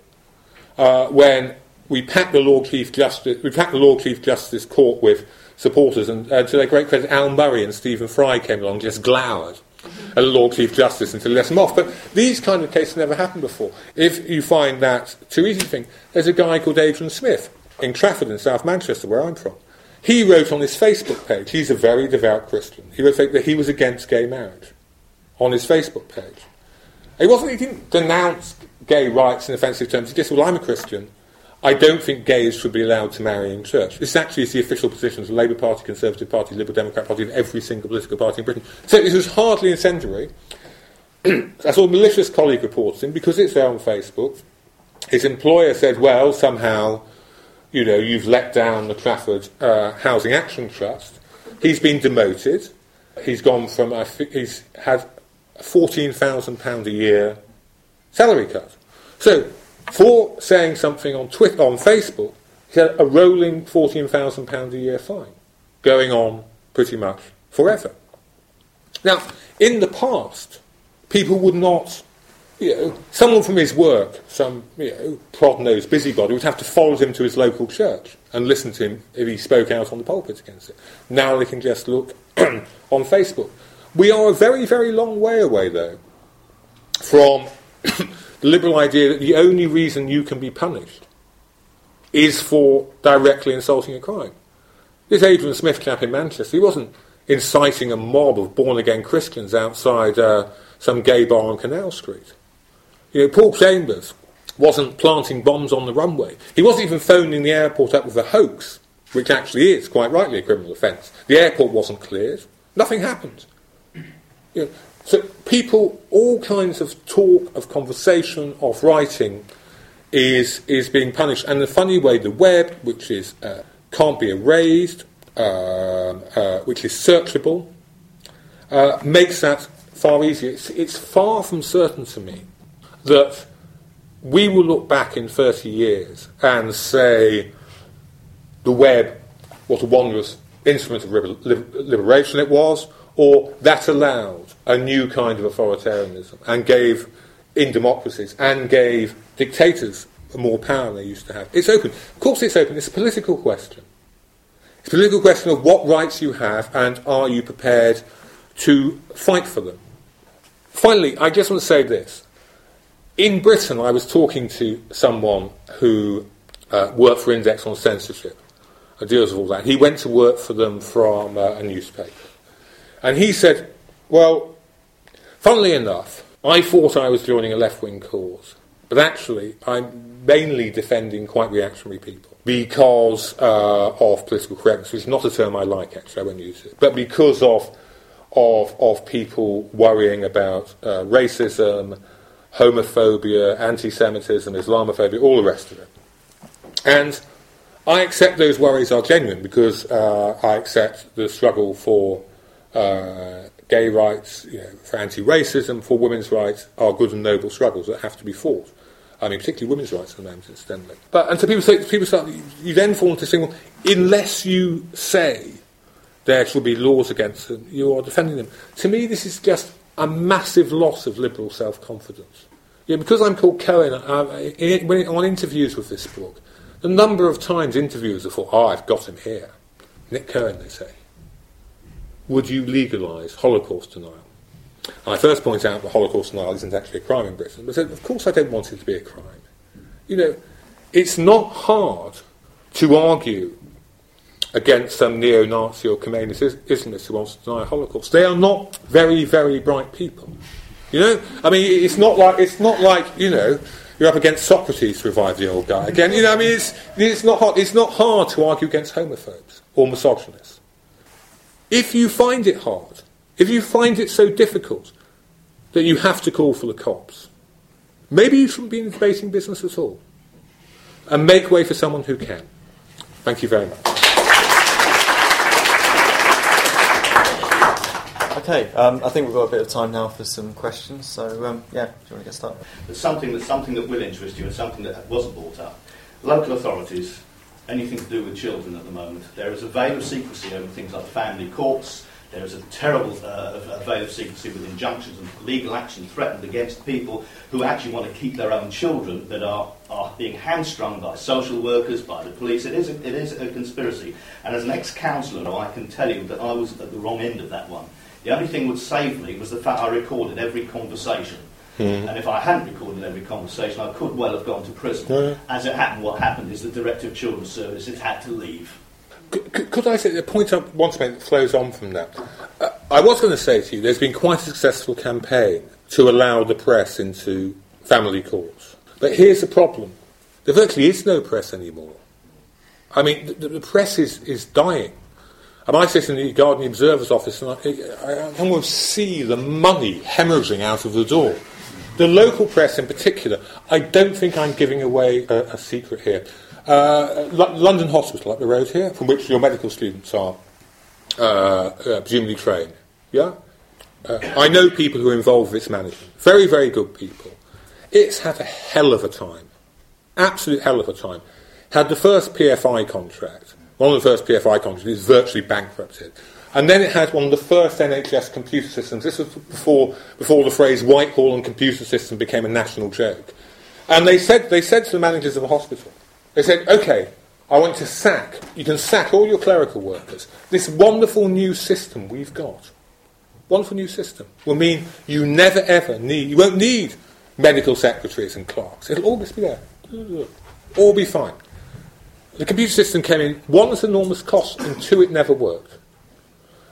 uh, when we packed the Lord Chief Justice, we packed the Lord Chief Justice court with supporters, and uh, to their great credit, Al Murray and Stephen Fry came along, just glowered. A Lord Chief Justice until he lets them off. But these kind of cases never happened before. If you find that too easy thing, there's a guy called Adrian Smith in Trafford in South Manchester, where I'm from. He wrote on his Facebook page, he's a very devout Christian, he wrote that he was against gay marriage on his Facebook page. He wasn't, he didn't denounce gay rights in offensive terms. He just said, well, I'm a Christian. I don't think gays should be allowed to marry in church. This actually is the official position of the Labour Party, Conservative Party, Liberal Democrat Party, and every single political party in Britain. So this was hardly incendiary. I saw a malicious colleague reporting because it's there on Facebook. His employer said, well, somehow, you know, you've let down the Trafford uh, Housing Action Trust. He's been demoted. He's gone from, think he's had £14,000 a year salary cut. So for saying something on Twitter, on Facebook, he had a rolling £14,000 a year fine, going on pretty much forever. Now, in the past, people would not, you know, someone from his work, some, you know, prod-nosed busybody, would have to follow him to his local church and listen to him if he spoke out on the pulpit against it. Now they can just look on Facebook. We are a very, very long way away, though, from liberal idea that the only reason you can be punished is for directly insulting a crime. This Adrian Smith chap in Manchester, he wasn't inciting a mob of born again Christians outside uh, some gay bar on Canal Street. You know, Paul Chambers wasn't planting bombs on the runway. He wasn't even phoning the airport up with a hoax, which actually is quite rightly a criminal offence. The airport wasn't cleared. Nothing happened. You know, so people, all kinds of talk, of conversation, of writing, is is being punished. And the funny way, the web, which is uh, can't be erased, uh, uh, which is searchable, uh, makes that far easier. It's, it's far from certain to me that we will look back in 30 years and say the web, what a wondrous instrument of liberation it was, or that allowed a new kind of authoritarianism and gave, in democracies, and gave dictators more power than they used to have. It's open. Of course, it's open. It's a political question. It's a political question of what rights you have and are you prepared to fight for them. Finally, I just want to say this. In Britain, I was talking to someone who uh, worked for Index on censorship and deals with all that. He went to work for them from uh, a newspaper. And he said, Well, funnily enough, I thought I was joining a left wing cause, but actually, I'm mainly defending quite reactionary people because uh, of political correctness, which is not a term I like, actually, I won't use it, but because of, of, of people worrying about uh, racism, homophobia, anti Semitism, Islamophobia, all the rest of it. And I accept those worries are genuine because uh, I accept the struggle for uh, gay rights, you know, for anti-racism, for women's rights are good and noble struggles that have to be fought. I mean, particularly women's rights at the moment, incidentally. But and so people say, people start, you then fall into saying, well, unless you say there should be laws against them, you are defending them. To me, this is just a massive loss of liberal self-confidence. Yeah, because I'm called Cohen, in, when, on interviews with this book, the number of times interviewers have thought, oh, I've got him here. Nick Cohen, they say would you legalise Holocaust denial? I first point out that Holocaust denial isn't actually a crime in Britain, but of course I don't want it to be a crime. You know, it's not hard to argue against some neo-Nazi or communist Islamist who wants to deny Holocaust. They are not very, very bright people. You know, I mean, it's not like it's not like you know you're up against Socrates to revive the old guy again. You know, I mean, it's it's not hard. It's not hard to argue against homophobes or misogynists. If you find it hard, if you find it so difficult that you have to call for the cops, maybe you shouldn't be in the debating business at all. And make way for someone who can. Thank you very much. Okay, um, I think we've got a bit of time now for some questions. So, um, yeah, do you want to get started? There's something, that's something that will interest you and something that wasn't brought up. Local authorities anything to do with children at the moment. There is a veil of secrecy over things like family courts. There is a terrible uh, veil of secrecy with injunctions and legal action threatened against people who actually want to keep their own children that are, are being hamstrung by social workers, by the police. It is, a, it is a conspiracy. And as an ex counsellor, I can tell you that I was at the wrong end of that one. The only thing that would save me was the fact I recorded every conversation. Mm. And if I hadn't recorded every conversation, I could well have gone to prison. Mm. As it happened, what happened is the Director of Children's Services had to leave. Could, could I say the point I want to make that flows on from that? Uh, I was going to say to you, there's been quite a successful campaign to allow the press into family courts. But here's the problem there virtually is no press anymore. I mean, the, the press is, is dying. And I sit in the Guardian Observer's office and I, I, I almost see the money hemorrhaging out of the door. The local press in particular, I don't think I'm giving away a, a secret here. Uh, L- London Hospital up the road here, from which your medical students are uh, uh, presumably trained. Yeah? Uh, I know people who are involved with its management. Very, very good people. It's had a hell of a time. Absolute hell of a time. Had the first PFI contract, one of the first PFI contracts, is virtually bankrupted. And then it had one of the first NHS computer systems. This was before, before the phrase Whitehall and computer system became a national joke. And they said, they said to the managers of the hospital, they said, okay, I want to sack, you can sack all your clerical workers. This wonderful new system we've got, wonderful new system, will mean you never ever need, you won't need medical secretaries and clerks. It'll all just be there. All be fine. The computer system came in, one, as enormous cost, and two, it never worked.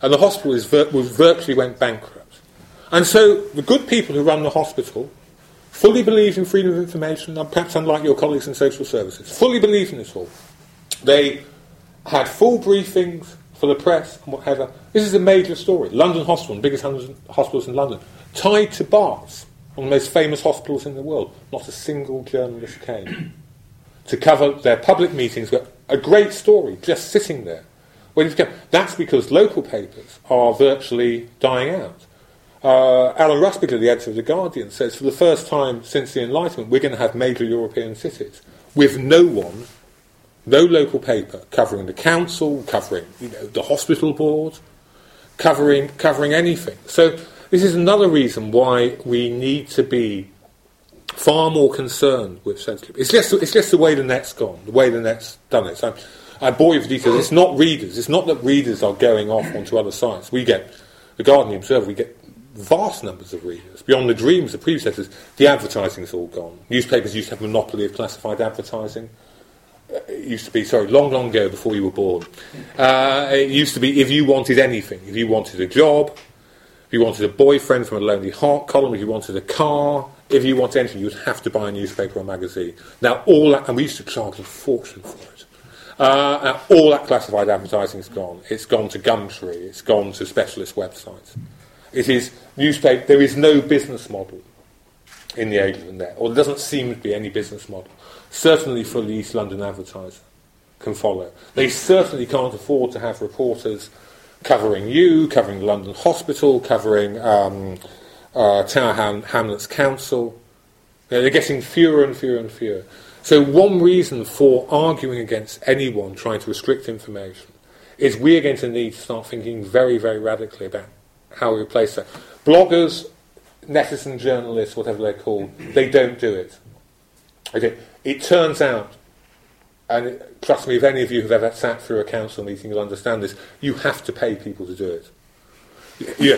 And the hospital vir- virtually went bankrupt. And so the good people who run the hospital fully believe in freedom of information, and perhaps unlike your colleagues in social services, fully believe in this all. They had full briefings for the press and whatever. This is a major story. London Hospital, the biggest hospitals in London, tied to Barts, one of the most famous hospitals in the world. Not a single journalist came to cover their public meetings. But a great story, just sitting there. Well, that's because local papers are virtually dying out. Uh, Alan Rusbridger, the editor of The Guardian, says for the first time since the Enlightenment, we're going to have major European cities with no one, no local paper covering the council, covering you know, the hospital board, covering, covering anything. So this is another reason why we need to be far more concerned with censorship. It's just, it's just the way the net's gone, the way the net's done it. So I bore you with details. It's not readers. It's not that readers are going off onto other sites. We get the Guardian Observer. We get vast numbers of readers. Beyond the dreams of predecessors, the advertising's all gone. Newspapers used to have a monopoly of classified advertising. Uh, it used to be, sorry, long, long ago before you were born. Uh, it used to be if you wanted anything, if you wanted a job, if you wanted a boyfriend from a Lonely Heart column, if you wanted a car, if you wanted anything, you would have to buy a newspaper or magazine. Now, all that, and we used to charge a fortune for it. Uh, all that classified advertising is gone. It's gone to Gumtree. It's gone to specialist websites. It is newspaper. There is no business model in the age of the net, or there doesn't seem to be any business model. Certainly for the East London Advertiser can follow. They certainly can't afford to have reporters covering you, covering the London Hospital, covering um, uh, Tower Ham- Hamlets Council. You know, they're getting fewer and fewer and fewer. So one reason for arguing against anyone trying to restrict information is we're going to need to start thinking very, very radically about how we replace that. Bloggers, netizen journalists, whatever they're called, they don't do it. Okay. It turns out, and trust me, if any of you have ever sat through a council meeting, you'll understand this, you have to pay people to do it. You,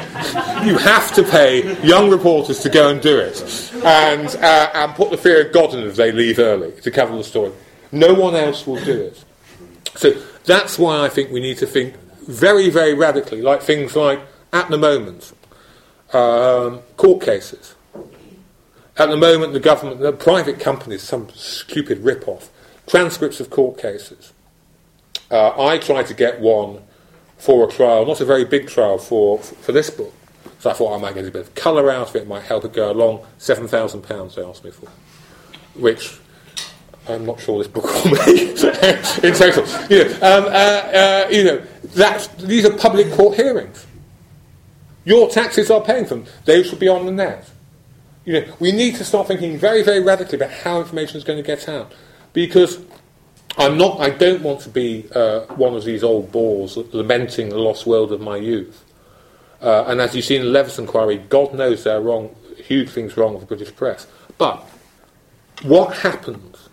you have to pay young reporters to go and do it and, uh, and put the fear of God in if they leave early to cover the story. No one else will do it. So that's why I think we need to think very, very radically, like things like at the moment, um, court cases. At the moment, the government, the private companies, some stupid rip-off, transcripts of court cases. Uh, I tried to get one for a trial, not a very big trial for, for this book. So I thought I might get a bit of colour out of it, might help it go along. £7,000 they asked me for, which I'm not sure this book will make in total. You know, um, uh, uh, you know that's, these are public court hearings. Your taxes are paying for them. They should be on the net. You know, we need to start thinking very, very radically about how information is going to get out. Because I'm not, I don't want to be uh, one of these old bores lamenting the lost world of my youth. Uh, and as you see in the Leveson inquiry, God knows there are wrong, huge things wrong with the British press. But what happens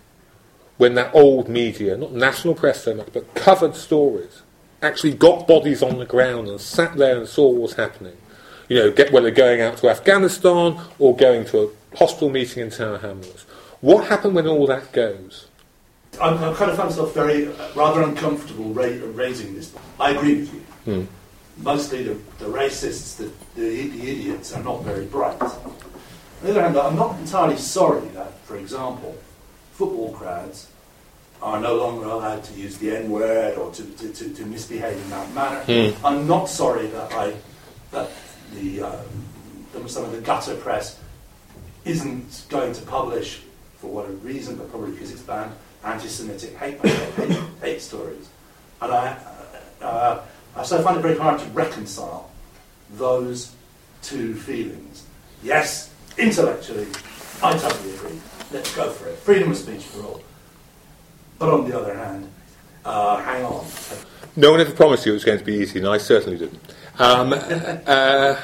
when that old media, not national press so much, but covered stories, actually got bodies on the ground and sat there and saw what was happening. you know, get, whether going out to Afghanistan or going to a hospital meeting in Tower Hamlets. What happened when all that goes? I'm, I kind of find myself very, uh, rather uncomfortable ra- raising this. I agree with you. Hmm. Mostly the, the racists, the, the, the idiots are not very bright. On the other hand, I'm not entirely sorry that, for example, football crowds are no longer allowed to use the N word or to, to, to, to misbehave in that manner. Hmm. I'm not sorry that I that the, um, some of the gutter press isn't going to publish for whatever reason, but probably because it's banned anti-Semitic hate, hate, hate stories. And I, uh, uh, so I find it very hard to reconcile those two feelings. Yes, intellectually, I totally agree. Let's go for it. Freedom of speech for all. But on the other hand, uh, hang on. No one ever promised you it was going to be easy, and I certainly didn't. Um, uh,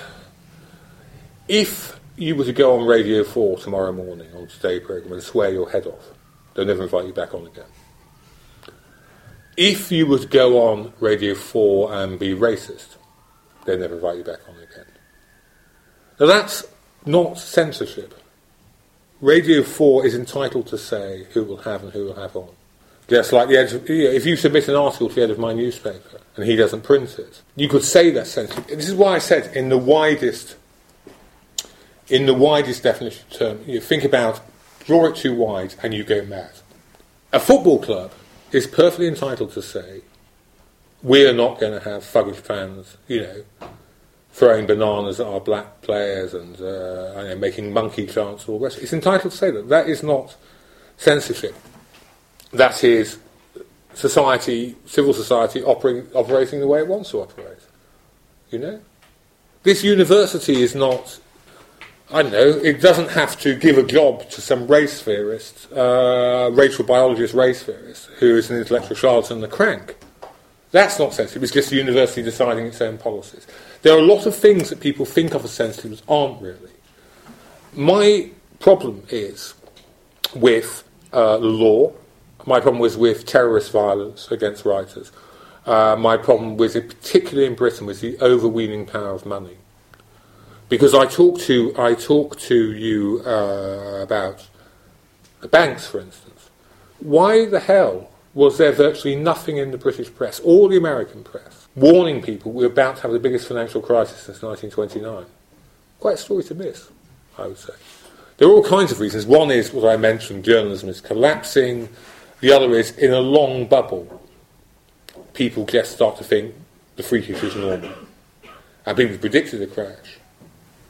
if you were to go on Radio 4 tomorrow morning on today's programme and swear your head off, they'll never invite you back on again. If you to go on Radio 4 and be racist, they'll never invite you back on again. Now that's not censorship. Radio 4 is entitled to say who will have and who will have on. Just like the editor, if you submit an article to the editor of my newspaper and he doesn't print it, you could say that's censorship. This is why I said in the widest, in the widest definition term, you think about draw it too wide and you go mad. A football club is perfectly entitled to say we are not going to have thuggish fans, you know, throwing bananas at our black players and uh, know, making monkey chants and all the rest. It's entitled to say that. That is not censorship. That is society, civil society operating, operating the way it wants to operate. You know? This university is not, I don't know, it doesn't have to give a job to some race theorist, uh, racial biologist race theorist, who is an intellectual charlatan and a crank. That's not sensitive, it's just the university deciding its own policies. There are a lot of things that people think of as sensitive that aren't really. My problem is with uh, law my problem was with terrorist violence against writers. Uh, my problem was, particularly in Britain, was the overweening power of money. Because I talk to I talked to you uh, about the banks, for instance. Why the hell was there virtually nothing in the British press, or the American press, warning people we're about to have the biggest financial crisis since 1929? Quite a story to miss, I would say. There are all kinds of reasons. One is what I mentioned: journalism is collapsing. The other is, in a long bubble, people just start to think the freakish is normal. And people predicted a crash.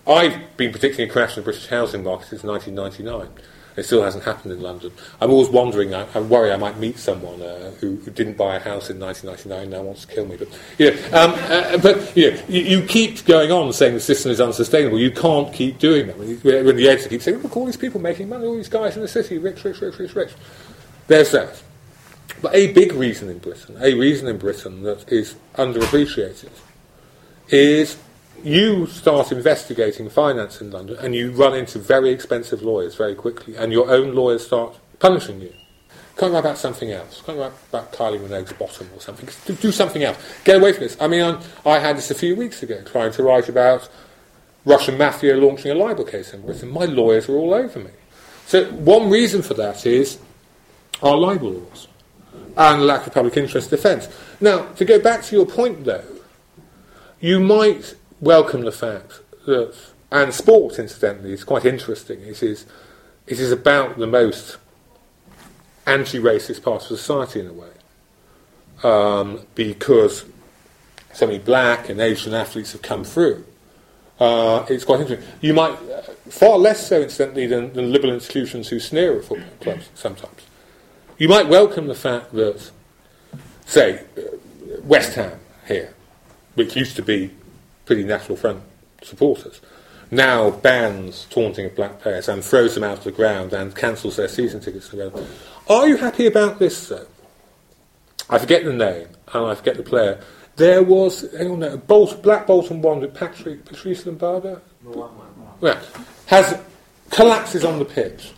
I've been predicting a crash in the British housing market since 1999. It still hasn't happened in London. I'm always wondering, I, I worry I might meet someone uh, who, who, didn't buy a house in 1999 and now wants to kill me. But, you know, um, uh, but you, know, you, you, keep going on saying the system is unsustainable. You can't keep doing that. When, when the editor keeps saying, look, all these people making money, all these guys in the city, rich, rich, rich, rich, rich. There's that. But a big reason in Britain, a reason in Britain that is underappreciated, is you start investigating finance in London and you run into very expensive lawyers very quickly, and your own lawyers start punishing you. Can't write about something else. Can't write about Kylie Minogue's bottom or something. Do, do something else. Get away from this. I mean, I'm, i had this a few weeks ago, trying to write about Russian mafia launching a libel case in Britain. My lawyers were all over me. So one reason for that is our libel laws and lack of public interest defence. Now, to go back to your point, though, you might welcome the fact that, and sport, incidentally, is quite interesting. It is, it is about the most anti-racist part of society in a way, um, because so many black and Asian athletes have come through. Uh, it's quite interesting. You might, uh, far less so, incidentally, than, than liberal institutions who sneer at football clubs sometimes. You might welcome the fact that, say, West Ham here, which used to be pretty National Front supporters, now bans taunting of black players and throws them out of the ground and cancels their season tickets to the ground. Are you happy about this, though? I forget the name and I forget the player. There was, hang on, Bolt, Black Bolton one with Patrick Patrice Lombardo. Yeah, has collapses on the pitch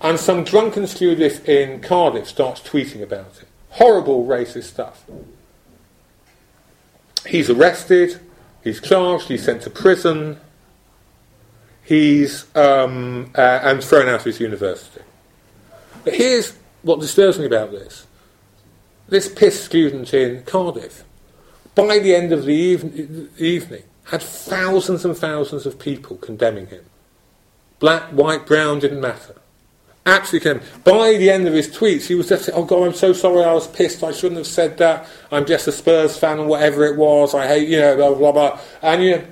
and some drunken stewardess in Cardiff starts tweeting about it. Horrible racist stuff. He's arrested, he's charged, he's sent to prison, he's um, uh, and thrown out of his university. But here's what disturbs me about this: this piss student in Cardiff, by the end of the even- evening, had thousands and thousands of people condemning him. Black, white, brown didn't matter. Absolutely condemned. By the end of his tweets, he was just saying, "Oh God, I'm so sorry. I was pissed. I shouldn't have said that. I'm just a Spurs fan, and whatever it was, I hate you know blah blah blah." And you know,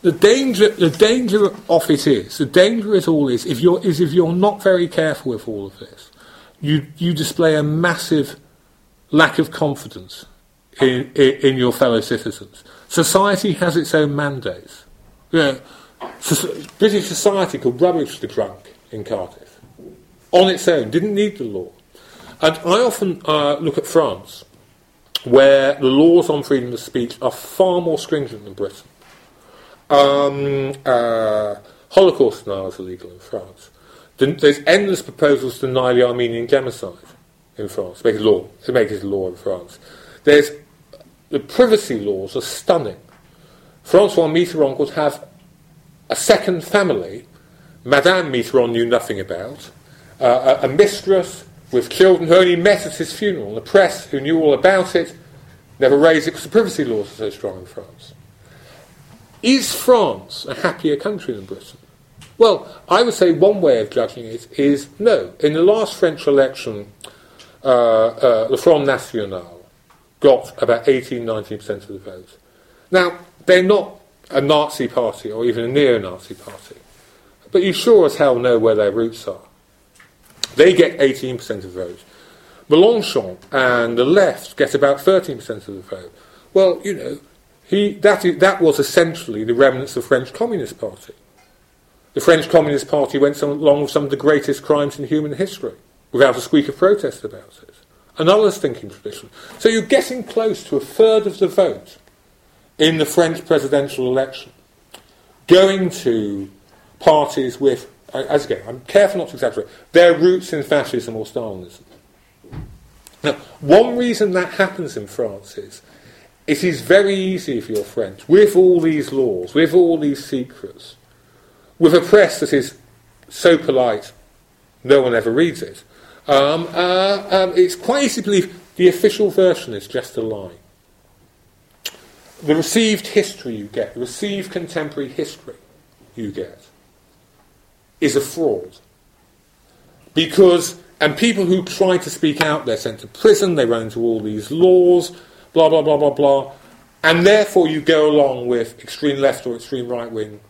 the danger, the danger of it is, the danger it all is if you're is if you're not very careful with all of this, you you display a massive lack of confidence in, in, in your fellow citizens. Society has its own mandates. So, British society could rubbish the drunk in Cardiff on its own, didn't need the law. And I often uh, look at France, where the laws on freedom of speech are far more stringent than Britain. Um, uh, Holocaust denial is illegal in France. There's endless proposals to deny the Armenian genocide in France, make it law, to make it law in France. There's the privacy laws are stunning. Francois Mitterrand could have a second family, Madame Mitterrand knew nothing about, uh, a, mistress with children who only met at his funeral, the press who knew all about it, never raised it because the privacy laws are so strong in France. Is France a happier country than Britain? Well, I would say one way of judging it is no. In the last French election, uh, uh, the Front National got about 18 19% of the vote. Now, they're not a Nazi party or even a neo Nazi party, but you sure as hell know where their roots are. They get 18% of the vote. Mélenchon and the left get about 13% of the vote. Well, you know, he, that, is, that was essentially the remnants of the French Communist Party. The French Communist Party went some, along with some of the greatest crimes in human history without a squeak of protest about it. Another's thinking tradition. So you're getting close to a third of the vote in the French presidential election going to parties with, as again, I'm careful not to exaggerate, their roots in fascism or Stalinism. Now, one reason that happens in France is it is very easy if you're French, with all these laws, with all these secrets, with a press that is so polite, no one ever reads it. Um, uh, um, it's quite easy to believe the official version is just a lie. The received history you get, the received contemporary history you get, is a fraud. Because, and people who try to speak out, they're sent to prison, they run into all these laws, blah, blah, blah, blah, blah. And therefore you go along with extreme left or extreme right wing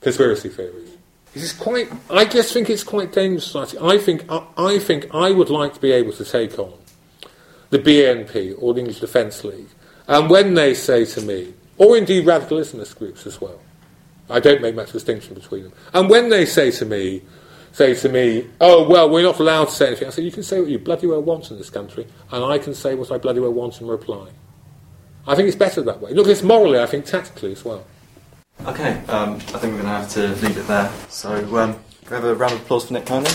conspiracy theories. This is quite. I just think it's quite dangerous. I think. I, I think I would like to be able to take on the BNP or the English Defence League, and when they say to me, or indeed radical Islamist groups as well, I don't make much distinction between them. And when they say to me, say to me, oh well, we're not allowed to say anything. I say you can say what you bloody well want in this country, and I can say what I bloody well want in reply. I think it's better that way. Look, it's morally, I think tactically as well. Okay, um, I think we're going to have to leave it there. So, um, we have a round of applause for Nick Kindly.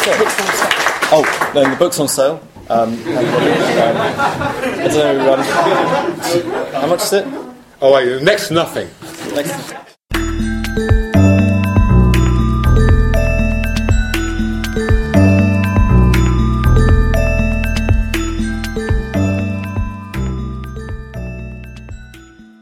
Okay. Oh, no, the book's on sale. Um, I don't know, um, how much is it? Oh, wait, next nothing. Next.